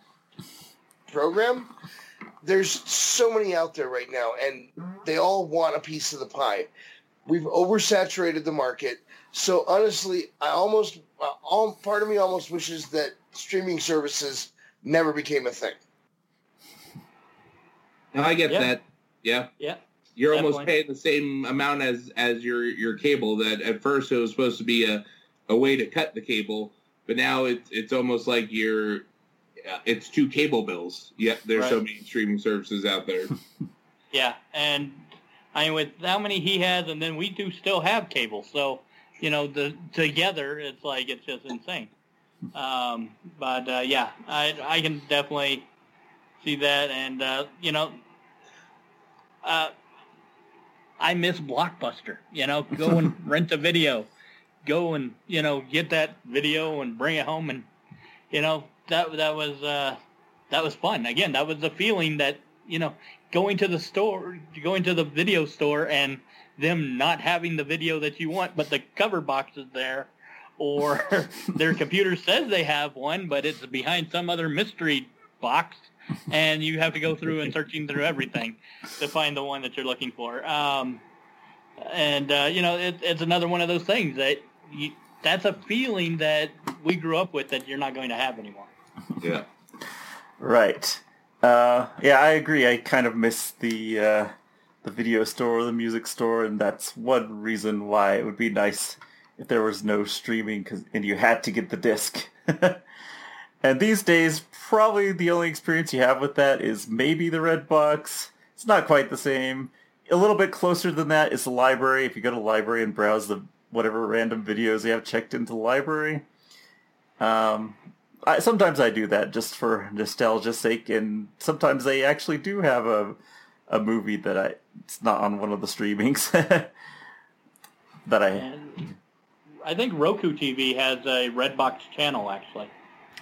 program? There's so many out there right now, and they all want a piece of the pie. We've oversaturated the market. So honestly, I almost, uh, all part of me almost wishes that streaming services never became a thing. No, I get Yeah. that. Yeah. yeah You're almost Definitely. paying the same amount as as your your cable. That at first it was supposed to be a a way to cut the cable, but now it's it's almost like you're uh, it's two cable bills. Yeah, there's so many streaming services out there. Yeah, and I mean with how many he has, and then we do still have cable. So you know, the together it's like it's just insane. Um, but uh, yeah, I I can definitely see that, and uh, you know, uh, I miss Blockbuster. You know, go and rent a video. go and you know get that video and bring it home and you know that that was uh, that was fun. Again, that was the feeling that you know going to the store, going to the video store, and them not having the video that you want, but the cover box is there, or their computer says they have one, but it's behind some other mystery box, and you have to go through and searching through everything to find the one that you're looking for. Um, and uh, you know, it, it's another one of those things that you, that's a feeling that we grew up with that you're not going to have anymore. Yeah. Right. Uh, yeah, I agree. I kind of miss the uh, the video store, the music store, and that's one reason why it would be nice if there was no streaming, cause, and you had to get the disc. and these days, probably the only experience you have with that is maybe the Redbox. It's not quite the same. A little bit closer than that is the library. If you go to the library and browse the whatever random videos you have checked into the library. Um, I, sometimes I do that just for nostalgia's sake, and sometimes they actually do have a a movie that I it's not on one of the streamings that I. And I think Roku TV has a Redbox channel actually.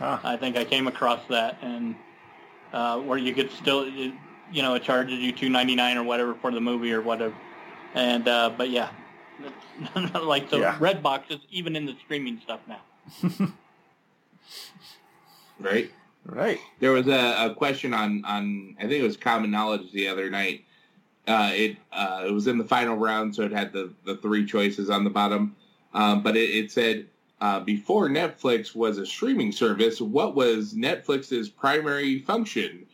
Ah, I think I came across that and uh, where you could still, you know, it charges you two ninety nine or whatever for the movie or whatever. And uh, but yeah, like so, Yeah. Redbox is even in the streaming stuff now. Right. right. There was a, a question on on I think it was common knowledge the other night. Uh, it uh, it was in the final round, so it had the, the three choices on the bottom. Um, but it, it said uh, before Netflix was a streaming service, what was Netflix's primary function?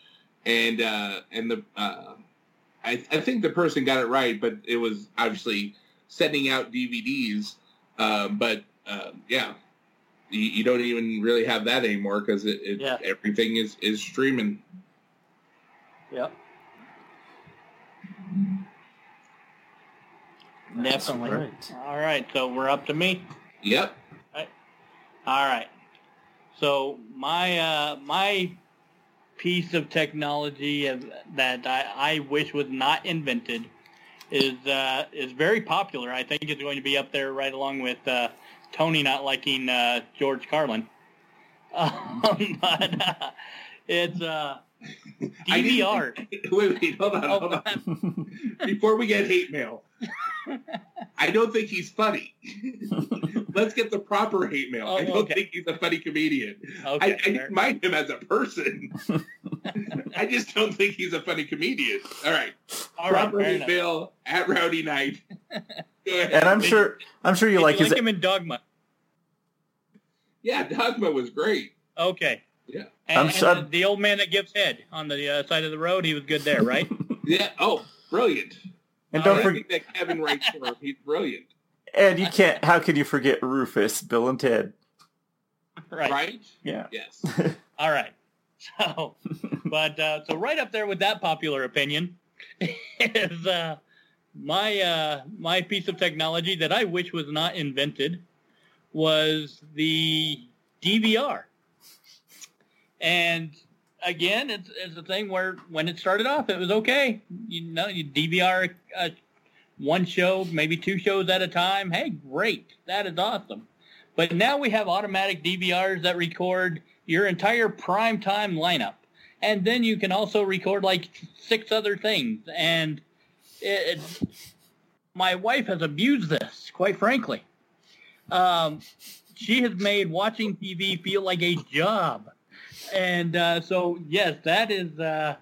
And uh, and the uh, I, I think the person got it right, but it was obviously sending out DVDs. Uh, but uh, yeah, you, you don't even really have that anymore because it, it Yeah. everything is is streaming. Yep. That's Definitely. right. All right, so we're up to me. Yep. All right. So my uh, my piece of technology that I, I wish was not invented is uh, is very popular. I think it's going to be up there right along with uh, Tony not liking uh, George Carlin. Um, but uh, it's uh, I didn't- DVR. Wait, wait, hold on, Oh, hold on. Before we get hate mail, I don't think he's funny. Let's get the proper hate mail. Oh, I Oh, don't okay. think he's a funny comedian. Okay, I, I didn't mind him as a person. I just don't think he's a funny comedian. All right. All right, proper fair hate enough. mail at Rowdy Knight. And I'm sure I'm sure you Did like you his like him in Dogma. Yeah, Dogma was great. Okay. Yeah. And, I'm and the, the old man that gives head on the uh, side of the road, he was good there, right? Yeah. Oh, brilliant. and don't I forget that Kevin writes for him. He's brilliant. and you can't how can you forget Rufus, Bill and Ted? right. Right? Yeah. Yes. All right. So, but uh, so right up there with that popular opinion is uh, my uh, my piece of technology that I wish was not invented was the DVR. And again, it's it's a thing where when it started off, it was okay. You know, you DVR uh, one show, maybe two shows at a time. Hey, great, that is awesome. But now we have automatic DVRs that record your entire prime time lineup. And then you can also record like six other things. And it, it, my wife has abused this, quite frankly. Um, she has made watching TV feel like a job. And uh, so, yes, that is. Uh,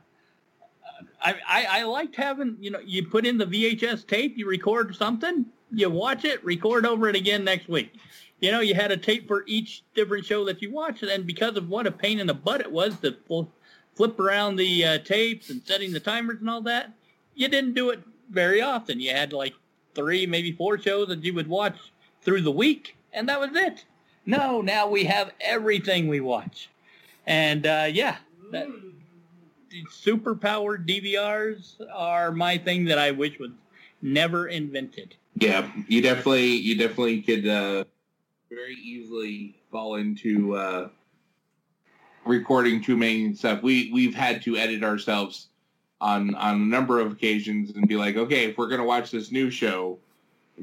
I, I, I liked having, you know, you put in the VHS tape, you record something, you watch it, record over it again next week you know, you had a tape for each different show that you watched, and because of what a pain in the butt it was to fl- flip around the uh, tapes and setting the timers and all that, you didn't do it very often. You had like three, maybe four shows that you would watch through the week, and that was it. No, now we have everything we watch, and uh, yeah, that, super powered DVRs are my thing that I wish was never invented. Yeah, you definitely you definitely could uh, very easily fall into uh, recording too many stuff. We we've had to edit ourselves on on a number of occasions and be like, okay, if we're gonna watch this new show,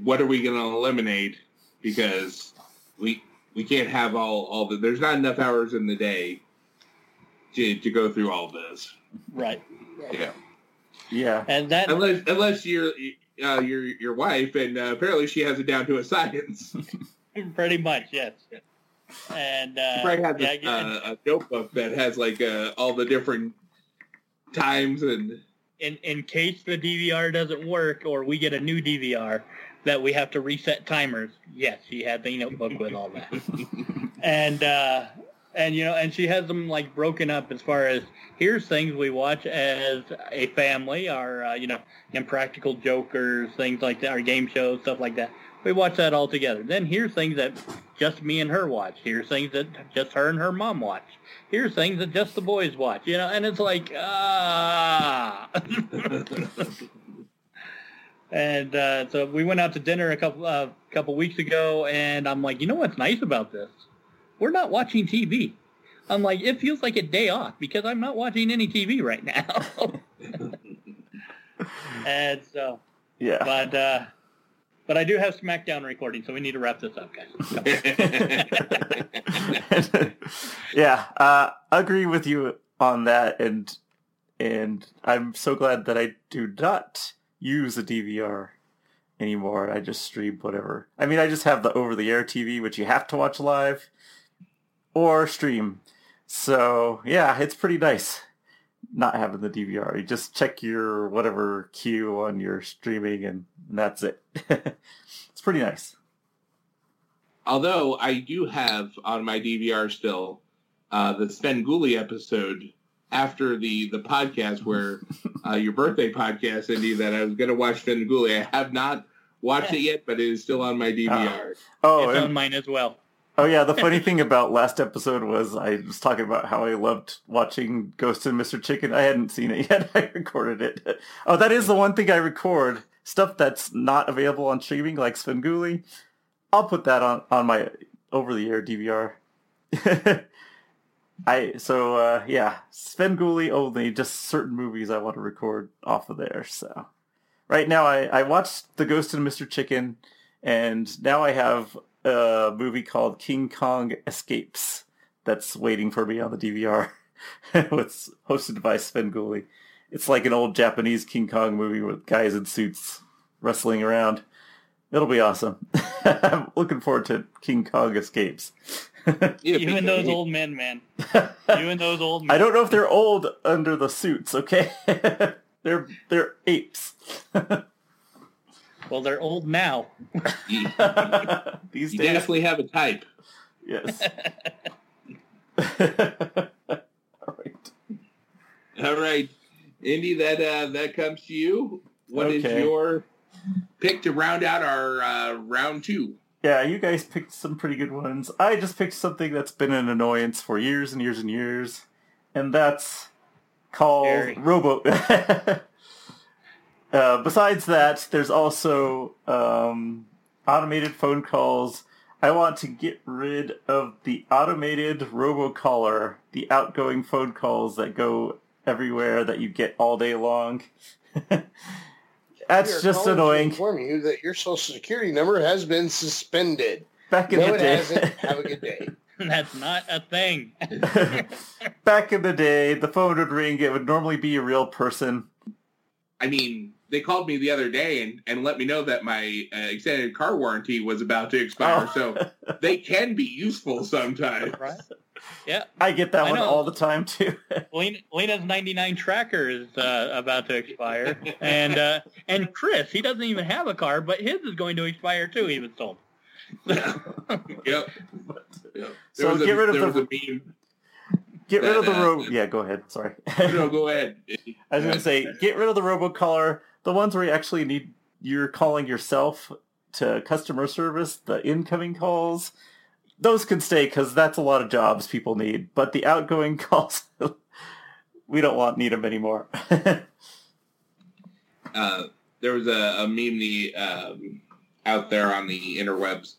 what are we gonna eliminate? because we we can't have all all the. There's not enough hours in the day to to go through all this. Right. Yeah, Yeah. And that unless unless you're uh, your your wife, and uh, apparently she has it down to a science. pretty much, yes. And uh, Probably has yeah, a, uh, a notebook that has like uh, all the different times and in in case the DVR doesn't work or we get a new DVR that we have to reset timers. Yes, she had the notebook with all that. and uh and you know, and she has them like broken up as far as here's things we watch as a family, our uh, you know, impractical jokers, things like that, our game shows, stuff like that. We watch that all together. Then here's things that just me and her watch. Here's things that just her and her mom watch. Here's things that just the boys watch. You know, and it's like ah. and uh, so we went out to dinner a couple uh, couple weeks ago, and I'm like, you know what's nice about this? We're not watching TV. I'm like, it feels like a day off because I'm not watching any TV right now. and so, Yeah. but uh, but I do have SmackDown recording, so we need to wrap this up, guys. yeah, uh, I agree with you on that, and and I'm so glad that I do not use a DVR anymore. I just stream whatever. I mean, I just have the over-the-air TV, which you have to watch live or stream. So yeah, it's pretty nice not having the DVR. You just check your whatever queue on your streaming, and that's it. it's pretty nice. Although I do have on my DVR still uh, the Svengoolie episode after the the podcast where uh, your birthday podcast, Indy, that I was going to watch Svengoolie. I have not watched it yet, but it is still on my DVR. Oh, it's and- on mine as well. Oh yeah, the funny thing about last episode was I was talking about how I loved watching Ghost and Mr. Chicken. I hadn't seen it yet. I recorded it. Oh, that is the one thing I record. Stuff that's not available on streaming, like Svengoolie. I'll put that on, on my over the air DVR. I so uh yeah, Svengoolie only, just certain movies I want to record off of there, so right now I, I watched The Ghost and Mr. Chicken and now I have a movie called King Kong Escapes that's waiting for me on the DVR. it's hosted by Svengoolie. It's like an old Japanese King Kong movie with guys in suits wrestling around. It'll be awesome. I'm looking forward to King Kong Escapes. Yeah, You and those old men, man. You and those old men. I don't know if they're old under the suits, okay? they're they're apes. Well, they're old now. These you days. definitely have a type. Yes. All right. All right, Indy, that uh, that comes to you. What is Okay. your pick to round out our uh, round two? Yeah, you guys picked some pretty good ones. I just picked something that's been an annoyance for years and years and years, and that's called Scary. Robo. Uh, besides that, there's also um, automated phone calls. I want to get rid of the automated robocaller, the outgoing phone calls that go everywhere that you get all day long. That's are just calling to annoying. Inform you that your social security number has been suspended. Back in no, the it day. hasn't. Have a good day. That's not a thing. Back in the day, the phone would ring. It would normally be a real person. I mean, they called me the other day and, and let me know that my uh, extended car warranty was about to expire. Oh. So they can be useful sometimes. Right? Yeah. I get that I one know. all the time too. Lena, Lena's 99 tracker is uh, about to expire. and uh, and Chris, he doesn't even have a car, but his is going to expire too, he was told. Yep. yep. There So was a, get rid of the- was a meme. Get rid of the Uh, robo. Yeah, go ahead. Sorry. No, go ahead. I was going to say, get rid of the robocaller. The ones where you actually need you're calling yourself to customer service, the incoming calls, those can stay because that's a lot of jobs people need. But the outgoing calls, we don't want need them anymore. uh, there was a, a meme the, um, out there on the interwebs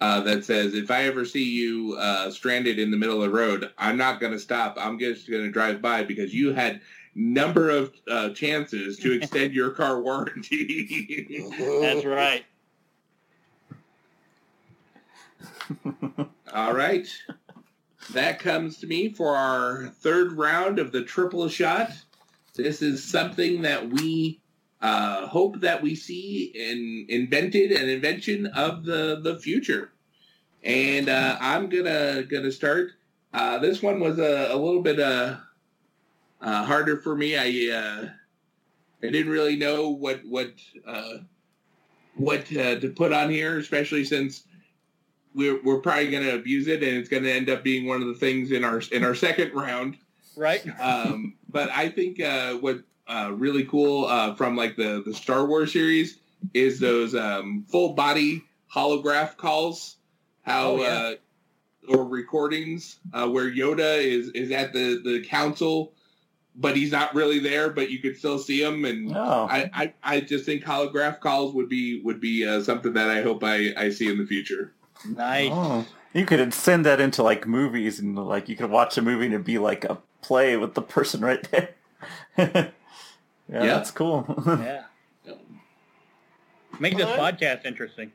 uh, that says, if I ever see you uh, stranded in the middle of the road, I'm not going to stop. I'm just going to drive by because you had number of uh, chances to extend your car warranty. That's right. All right. That comes to me for our third round of the triple shot. This is something that we uh, hope that we see in invented an invention of the the future. And uh, I'm gonna gonna start. Uh, this one was a, a little bit uh, uh, harder for me. I uh, I didn't really know what what uh, what uh, to put on here, especially since we're we're probably going to abuse it, and it's going to end up being one of the things in our in our second round. Right. Um, but I think uh, what uh, really cool uh, from like the the Star Wars series is those um, full body holograph calls. How Oh, yeah. uh, or recordings uh, where Yoda is is at the the council, but he's not really there, but you could still see him. And Oh, I, I, I just think holograph calls would be would be uh, something that I hope I, I see in the future. Nice. oh. You could send that into like movies and like you could watch a movie and it'd be like a play with the person right there. yeah, Yeah. that's cool. Yeah. Make this podcast interesting.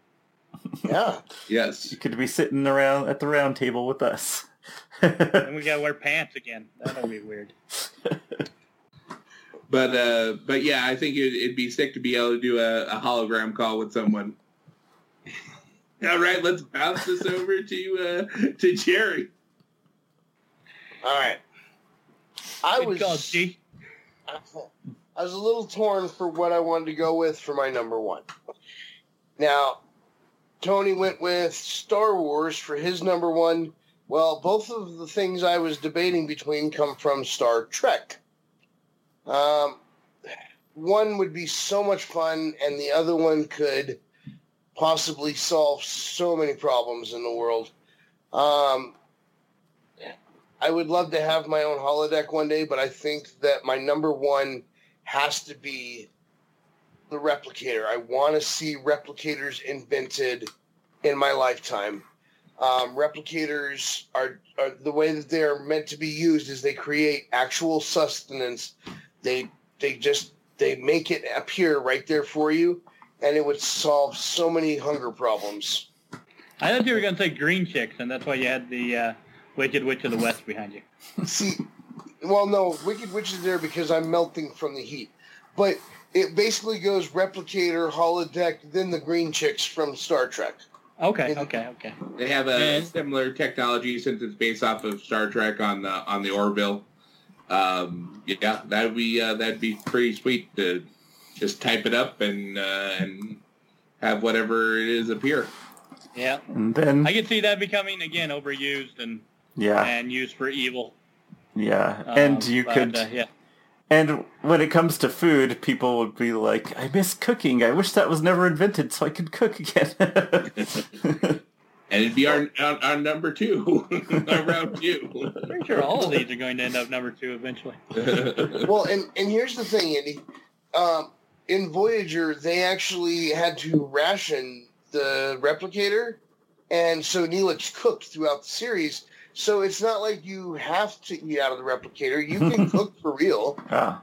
Yeah. Yes, you could be sitting around at the round table with us. And we gotta wear pants again. That'll be weird. but uh, but yeah, I think it, it'd be sick to be able to do a, a hologram call with someone. All right, let's bounce this over to uh, to Jerry. All right. I Good was call, G. I was a little torn for what I wanted to go with for my number one. Now, Tony went with Star Wars for his number one. Well, both of the things I was debating between come from Star Trek. Um, one would be so much fun, and the other one could possibly solve so many problems in the world. Um, I would love to have my own holodeck one day, but I think that my number one has to be the replicator. I want to see replicators invented in my lifetime. Um, replicators are, are the way that they are meant to be used is they create actual sustenance. They they just they make it appear right there for you, and it would solve so many hunger problems. I thought you were gonna say green chicks, and that's why you had the uh, Wicked Witch of the West behind you. See, well, no, Wicked Witch is there because I'm melting from the heat. But it basically goes replicator, holodeck, then the green chicks from Star Trek. Okay, okay, okay. They have a And- similar technology since it's based off of Star Trek on the on the Orville. Um, yeah, that'd be uh, that'd be pretty sweet to just type it up and uh, and have whatever it is appear. Yeah. and then I could see that becoming again overused and yeah, and used for evil. Yeah, Um, and you but, could uh, yeah. And when it comes to food, people would be like, I miss cooking. I wish that was never invented so I could cook again. And it'd be our our, our number two, our round two. Pretty sure all of these are going to end up number two eventually. Well, and, and here's the thing, Andy. Um, in Voyager, they actually had to ration the replicator, and so Neelix cooked throughout the series. So it's not like you have to eat out of the replicator. You can cook for real. ah.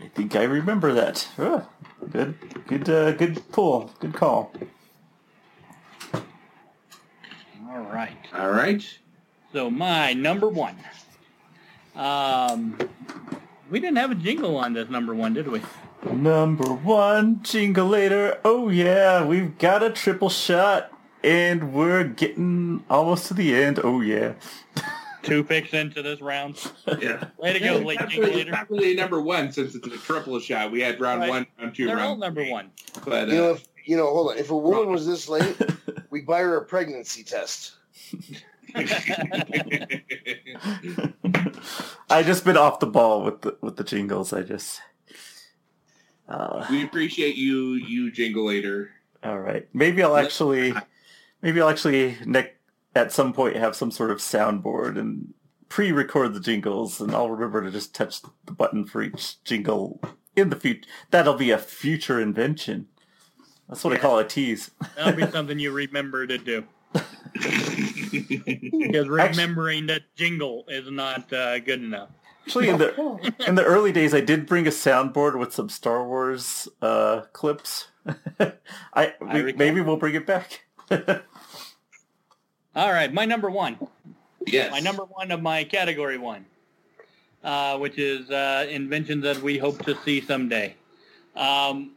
I think I remember that. Ah, good, good, uh, good pull. Good call. All right. All right. So my number one. Um, we didn't have a jingle on this number one, did we? Number one, jingle later. Oh yeah, we've got a triple shot, and we're getting almost to the end. Oh yeah. Two picks into this round. Yeah. Way to go, It's late not jingle really- not really number one since it's a triple shot. We had round Right. one, round two, They're all round number three. one. But You know, uh, if you know, hold on. If a woman was this late, we buy her a pregnancy test. I just been off the ball with the with the jingles. I just. Uh, we appreciate you, you jingle later. All right. Maybe I'll actually, maybe I'll actually ne- at some point have some sort of soundboard and pre-record the jingles, and I'll remember to just touch the button for each jingle in the future. That'll be a future invention. That's what I call a tease. That'll be something you remember to do. Because remembering that jingle is not uh, good enough. Actually, in the in the early days, I did bring a soundboard with some Star Wars uh, clips. I, we, recall. maybe we'll bring it back. All right, my number one. Yes. My number one of my category one, uh, which is uh, inventions that we hope to see someday. Um,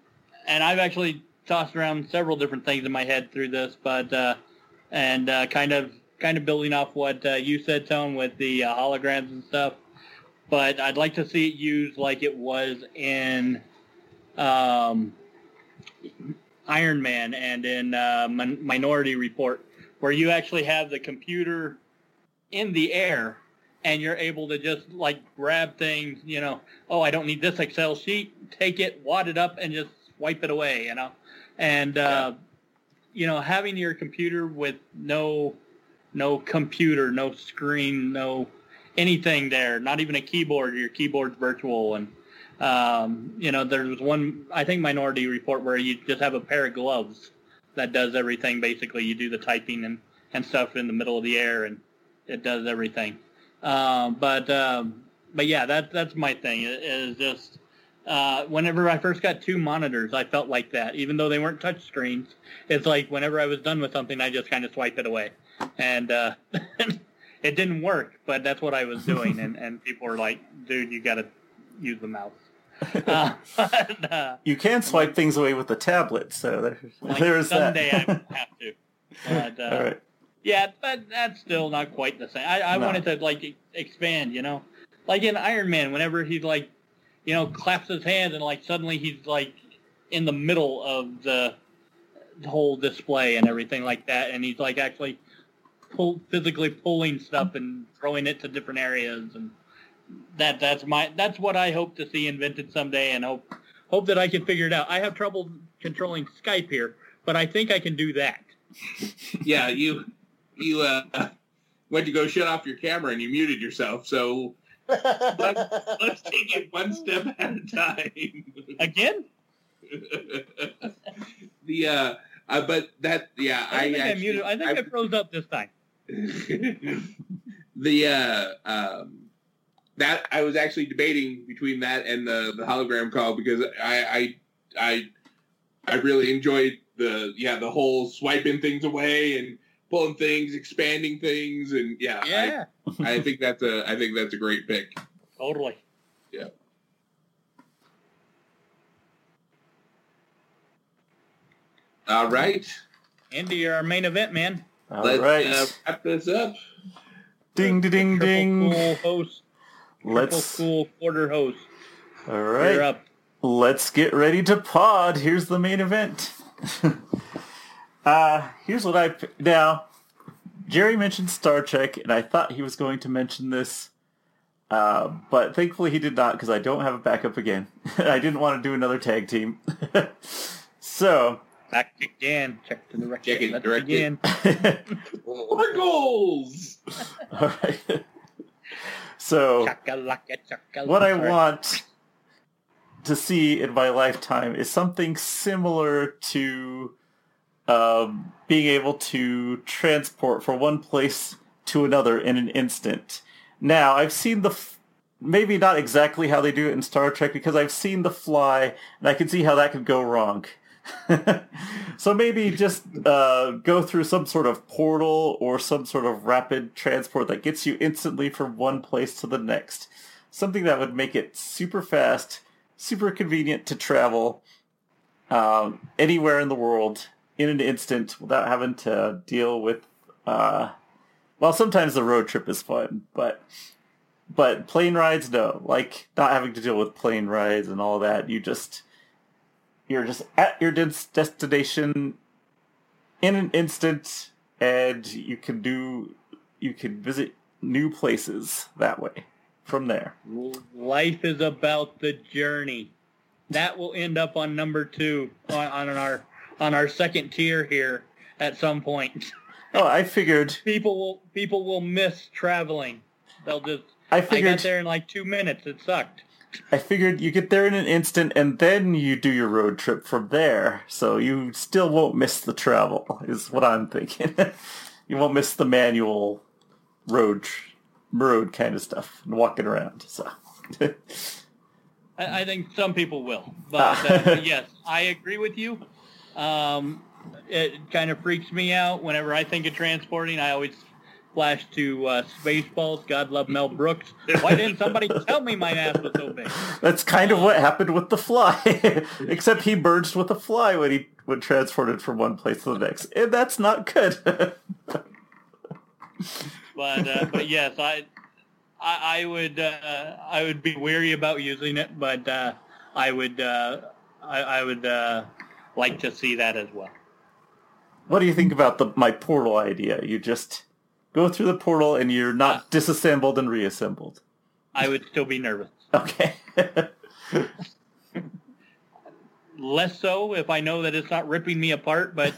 and I've actually tossed around several different things in my head through this, but uh, and uh, kind of kind of building off what uh, you said, Tone, with the uh, holograms and stuff. But I'd like to see it used like it was in um, Iron Man and in uh, Min- Minority Report, where you actually have the computer in the air and you're able to just like grab things, you know, oh, I don't need this Excel sheet, take it, wad it up and just wipe it away, you know. And uh, you know, having your computer with no no computer, no screen, no anything there, not even a keyboard, your keyboard's virtual and um, you know, there was one I think Minority Report where you just have a pair of gloves that does everything basically. You do the typing and, and stuff in the middle of the air and it does everything. Um, but um, but yeah, that that's my thing. It is just uh, whenever I first got two monitors, I felt like that. Even though they weren't touch screens, it's like whenever I was done with something, I just kind of swipe it away, and uh, it didn't work. But that's what I was doing, and and people were like, "Dude, you got to use the mouse." Uh, but, uh, You can swipe things away with the tablet, so there, like there's someday that. I will have to. But, uh, All right. Yeah, but that's still not quite the same. I, I No. wanted to like expand, you know, like in Iron Man, whenever he like, you know, claps his hands and like suddenly he's like in the middle of the, the whole display and everything like that, and he's like actually pull, physically pulling stuff and throwing it to different areas, and that that's my that's what I hope to see invented someday, and hope hope that I can figure it out. I have trouble controlling Skype here, but I think I can do that. yeah, you you uh, went to go shut off your camera and you muted yourself. So let's take it one step at a time. Again? the uh, uh, but that yeah, I, I, think I, muted. I think I, froze up this time. the uh, um, that I was actually debating between that and the, the hologram call because I, I I I really enjoyed the yeah the whole swiping things away and pulling things, expanding things, and yeah, Yeah, I, I think that's a I think that's a great pick. totally. Yeah. All right, Andy, you're our main event, man. All let's right. uh, wrap this up. ding, ding, ding, ding. cool host. Triple Let's. cool quarter host. All right. Up. Let's get ready to pod. Here's the main event. uh, here's what I now. Jerry mentioned Star Trek, and I thought he was going to mention this, uh, but thankfully he did not because I don't have a backup again. I didn't want to do another tag team. so, Back again. Check to the direction. Check it, Let's direct it. begin. Sprinkles. all right. So, what I want to see in my lifetime is something similar to um, being able to transport from one place to another in an instant. Now, I've seen the f- maybe not exactly how they do it in Star Trek because I've seen the fly and I can see how that could go wrong. so maybe just uh, go through some sort of portal or some sort of rapid transport that gets you instantly from one place to the next. Something that would make it super fast, super convenient to travel um, anywhere in the world in an instant without having to deal with. Uh, well, sometimes the road trip is fun, but but plane rides, no. Like not having to deal with plane rides and all that. You just you're just at your des- destination in an instant, and you can do you can visit new places that way from there. Life is about the journey. That will end up on number two on, on our on our second tier here at some point. Oh, I figured. People will people will miss traveling. They'll just I I got there in like two minutes. It sucked. I figured you get there in an instant, and then you do your road trip from there, so you still won't miss the travel. Is what I'm thinking. you won't miss the manual road road kind of stuff and walking around. So. I, I think some people will, but uh, yes, I agree with you. Um, it kind of freaks me out. Whenever I think of transporting, I always flash to uh, Spaceballs. God love Mel Brooks. Why didn't somebody tell me my ass was so big? That's kind of what happened with the fly, except he merged with a fly when he when transported from one place to the next, and that's not good. But uh, but yes, I I, I would uh, I would be wary about using it, but uh, I would uh, I, I would uh, like to see that as well. what do you think about the my portal idea? You just go through the portal and you're not disassembled and reassembled. I would still be nervous. Okay. Less so if I know that it's not ripping me apart, but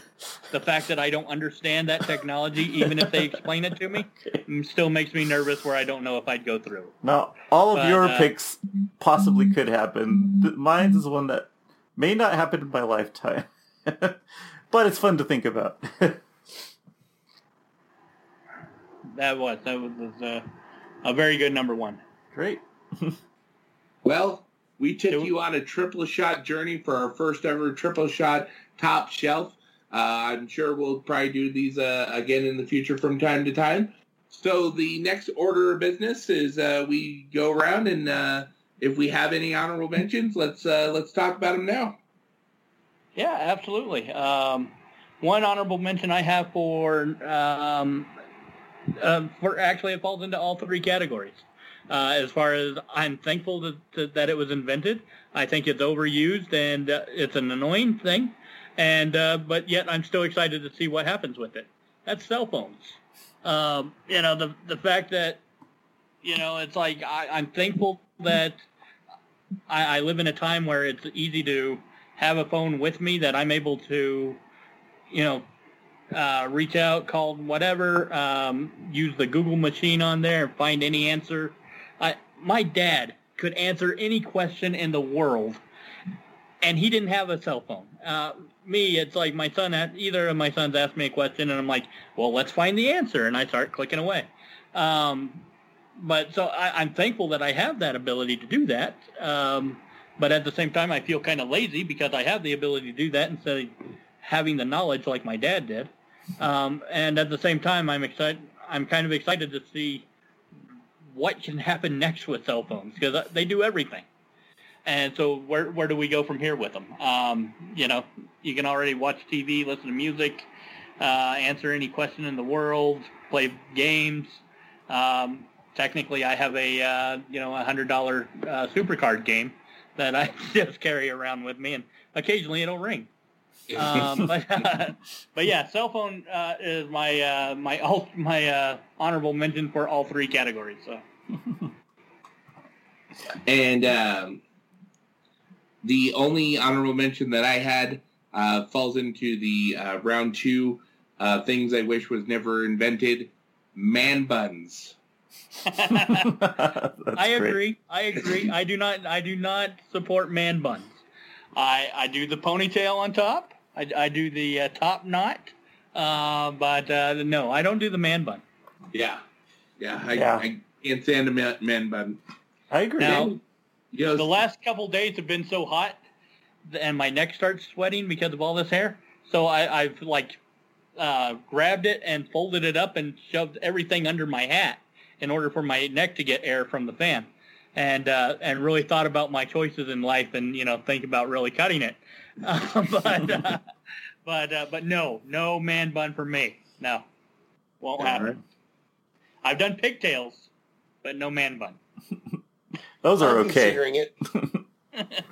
the fact that I don't understand that technology, even if they explain it to me, mm, still makes me nervous where I don't know if I'd go through. now, all of But, your uh, picks possibly could happen. Mine's is one that may not happen in my lifetime, but it's fun to think about. That was that was uh, a very good number one. Great. Well, we took Do- you on a triple shot journey for our first ever triple shot top shelf. Uh, I'm sure we'll probably do these uh, again in the future from time to time. So the next order of business is uh, we go around and uh, if we have any honorable mentions, let's uh, let's talk about them now. Yeah, absolutely. Um, one honorable mention I have for um, for actually it falls into all three categories. Uh, as far as I'm thankful that, that, that it was invented, I think it's overused and uh, it's an annoying thing, and uh, but yet I'm still excited to see what happens with it. That's cell phones. Um, you know the the fact that you know it's like I, I'm thankful that I, I live in a time where it's easy to have a phone with me that I'm able to, you know, uh, reach out, call whatever, um, use the Google machine on there and find any answer. I, my dad could answer any question in the world, and he didn't have a cell phone. Uh, me, it's like my son, had, either of my sons asked me a question, and I'm like, well, let's find the answer, and I start clicking away. Um, but so I, I'm thankful that I have that ability to do that. Um, but at the same time, I feel kind of lazy because I have the ability to do that instead of having the knowledge like my dad did. Um, and at the same time, I'm excited. I'm kind of excited to see what can happen next with cell phones because they do everything. And so where where do we go from here with them? Um, you know, you can already watch TV, listen to music, uh, answer any question in the world, play games. Um, technically, I have a uh, you know a hundred dollar uh, supercard game that I just carry around with me, and occasionally it'll ring. Um, but but yeah, cell phone uh, is my uh, my all, my uh, honorable mention for all three categories. So And um, the only honorable mention that I had uh, falls into the uh, round two uh, things I wish was never invented: man buns. That's I great. agree. I agree. I do not. I do not support man buns. I I do the ponytail on top. I, I do the uh, top knot. Uh, but uh, no, I don't do the man bun. Yeah, yeah. I, Yeah. I can't stand a man, man bun. I agree. Now, You know, the last couple days have been so hot, and my neck starts sweating because of all this hair. So I, I've like uh, grabbed it and folded it up and shoved everything under my hat in order for my neck to get air from the fan, and uh, and really thought about my choices in life and you know think about really cutting it. Uh, but uh, but uh, but no, no man bun for me. No, won't All happen. right. I've done pigtails, but no man bun. Those are I'm okay. Considering it.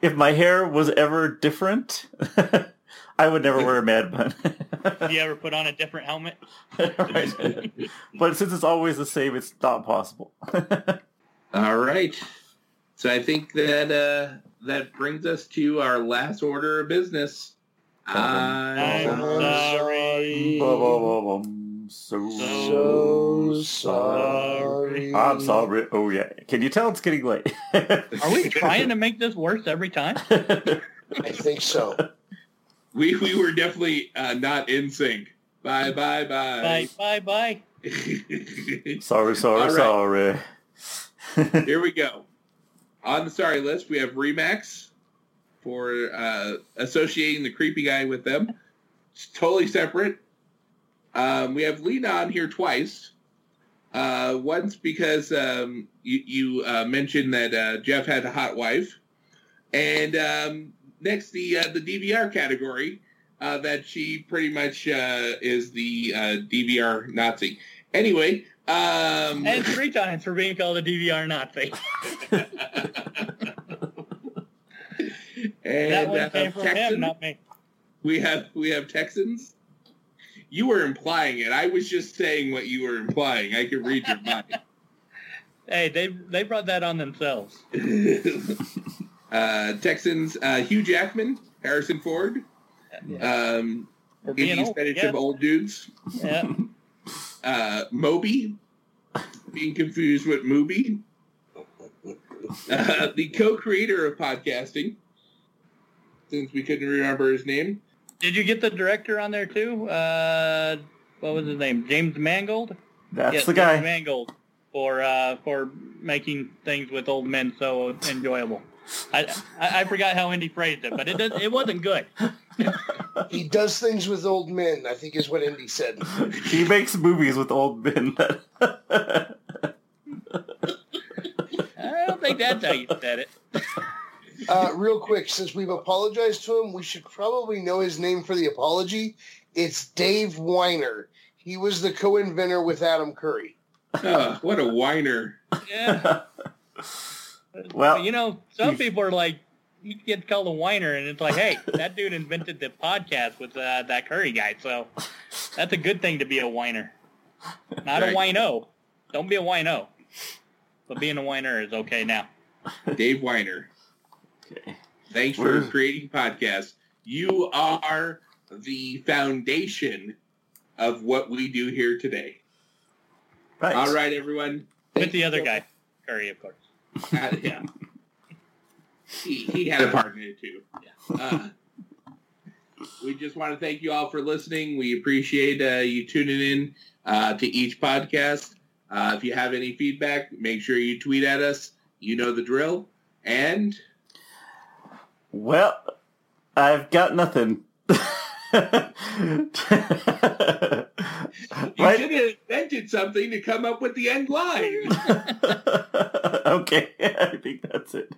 If my hair was ever different, I would never wear a mad bun. Have you ever put on a different helmet? Right. But since it's always the same, it's not possible. All right. So I think that uh, that brings us to our last order of business. I'm sorry. so, So sorry. I'm sorry. Oh yeah. Can you tell it's getting late? Are we trying to make this worse every time? I think so. we we were definitely uh, not in sync. Bye bye Bye, bye. bye, bye. sorry, sorry, All right. sorry. Here we go. On the sorry list, we have Remax for uh, associating the creepy guy with them. totally separate. Um, we have Lena on here twice. Uh, once because um, you, you uh, mentioned that uh, Jeff had a hot wife, and um, next the uh, the DVR category uh, that she pretty much uh, is the uh, DVR Nazi. Anyway, um, And three times for being called a DVR Nazi. and that one uh, came from Texan, him, not me. we have we have Texans. You were implying it. I was just saying what you were implying. I could read your mind. Hey, they they brought that on themselves. uh, Texans, uh, Hugh Jackman, Harrison Ford, um, For being Indies old, yeah. old dudes, Yeah. Uh, Moby, being confused with Mooby, uh, the co-creator of podcasting, since we couldn't remember his name. Did you get the director on there too? Uh, what was his name? James Mangold. That's Yes, the James guy. Mangold for uh, for making things with old men so enjoyable. I, I I forgot how Indy phrased it, but it did, it wasn't good. He does things with old men, I think is what Indy said. he makes movies with old men. I don't think that's how you said it. Uh, real quick, since we've apologized to him, we should probably know his name for the apology. It's Dave Winer. He was the co-inventor with Adam Curry. Oh, what a whiner! Yeah. Well, you know, some people are like, he gets called a whiner, and it's like, hey, that dude invented the podcast with uh, that Curry guy, so that's a good thing to be a whiner. Not Right. a wino. Don't be a wino. But being a whiner is okay now. Dave Winer. Okay. Thanks for Where's- creating podcasts. You are the foundation of what we do here today. Right. All right, everyone. With the other guy, Curry, of course. Uh, yeah. He, he had a part in it too. Yeah. Uh, we just want to thank you all for listening. We appreciate uh, you tuning in uh, to each podcast. Uh, if you have any feedback, make sure you tweet at us. You know the drill. And Well, I've got nothing. you right? should have invented something to come up with the end line. okay, I think that's it.